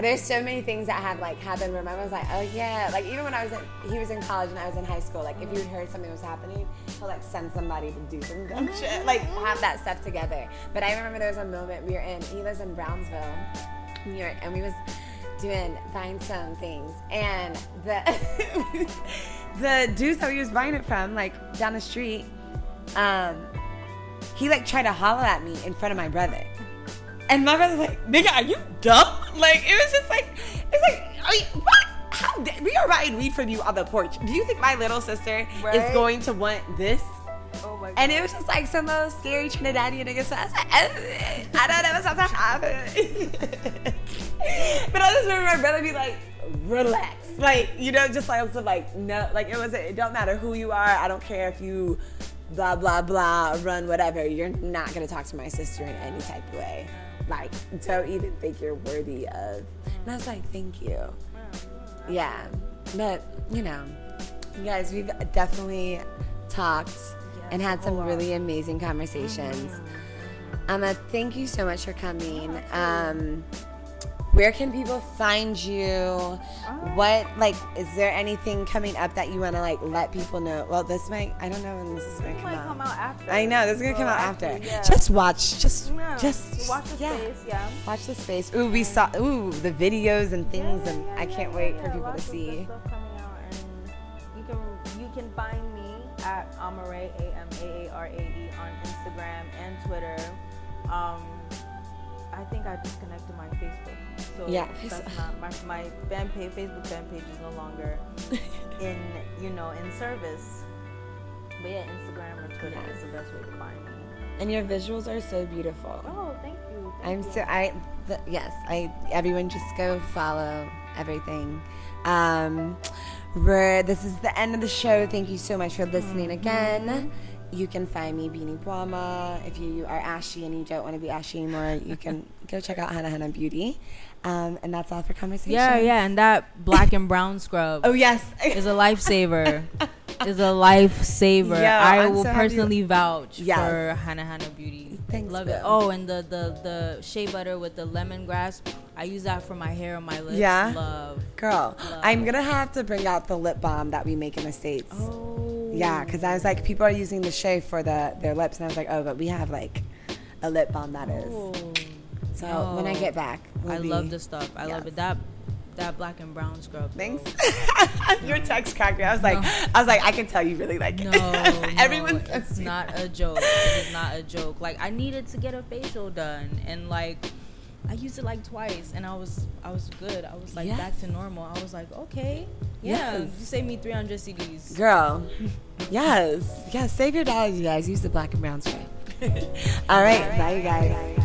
There's so many things that have like happened where my mom was like, oh yeah, like even when I was in, he was in college and I was in high school. Like if you heard something was happening, he'll like send somebody to do some dumb shit, like have that stuff together. But I remember there was a moment we were in. He lives in Brownsville, New York, and we was doing buying some things and the the dudes that we was buying it from like down the street um he like tried to holler at me in front of my brother and my brother's like nigga are you dumb like it was just like it's like are you, what how we are buying weed from you on the porch do you think my little sister is going to want this Oh my god. and it was just like some little scary Trinidadian nigga. So I was like, "Eh, I don't know what's about to happen. but I just remember my brother be like, relax. Like, you know, just like, also like, no, like it was, it don't matter who you are. I don't care if you blah, blah, blah, run, whatever. You're not going to talk to my sister in any type of way. Like, don't even think you're worthy of. And I was like, thank you. Yeah. But, you know, you guys, we've definitely talked and had some really amazing conversations. Um, uh, thank you so much for coming. Um, where can people find you? What like is there anything coming up that you want to like let people know? Well, this might I don't know when this is gonna come might out. come out after. I know this is gonna come out actually, after. yeah. Just watch, just Yeah, just watch the yeah. space, yeah. Watch the space. Ooh, we saw ooh the videos and things, Yeah, and I can't wait for people to lots of good see. stuff coming out, and you can you can find me at Amaarae A M A A R A E on Instagram and Twitter. Um, I think I disconnected my Facebook, so Yeah. that's not my my fan page. Facebook fan page is no longer in you know in service. But yeah, Instagram or Twitter Yes. is the best way to find me. And your visuals are so beautiful. Oh, thank you. thank I'm you. so I the, yes I everyone just go follow everything. Um, we're this is the end of the show. Thank you so much for listening again. You can find me Abena Boamah. If you are ashy and you don't want to be ashy anymore, you can go check out Hanahana Beauty. Um, and that's all for conversation. Yeah, yeah, and that black and brown scrub. Oh yes. is a lifesaver. is a lifesaver. Yo, I I'm will so personally vouch Yes. for Hanahana Beauty. Thanks, Love it. Oh, and the the the shea butter with the lemongrass. I use that for my hair and my lips. Yeah? Love. Girl, I'm gonna have to bring out the lip balm that we make in the states. Oh. Yeah, because I was like, people are using the shea for the their lips, and I was like, oh, but we have like a lip balm that is. Oh. So when I get back, I be- love this stuff. I love it. That that black and brown scrub. Thanks. Your text cracked me. I was like, No. I was like, I can tell you really like it. No, Everyone it's not a joke. It is not a joke. Like I needed to get a facial done, and like I used it like twice, and I was I was good. I was like back to normal. I was like, okay, yeah, Yes. you saved me 300 cedis. Girl, yes, yes. Save your dollars, you guys. Use the black and brown scrub. All right, bye, you guys.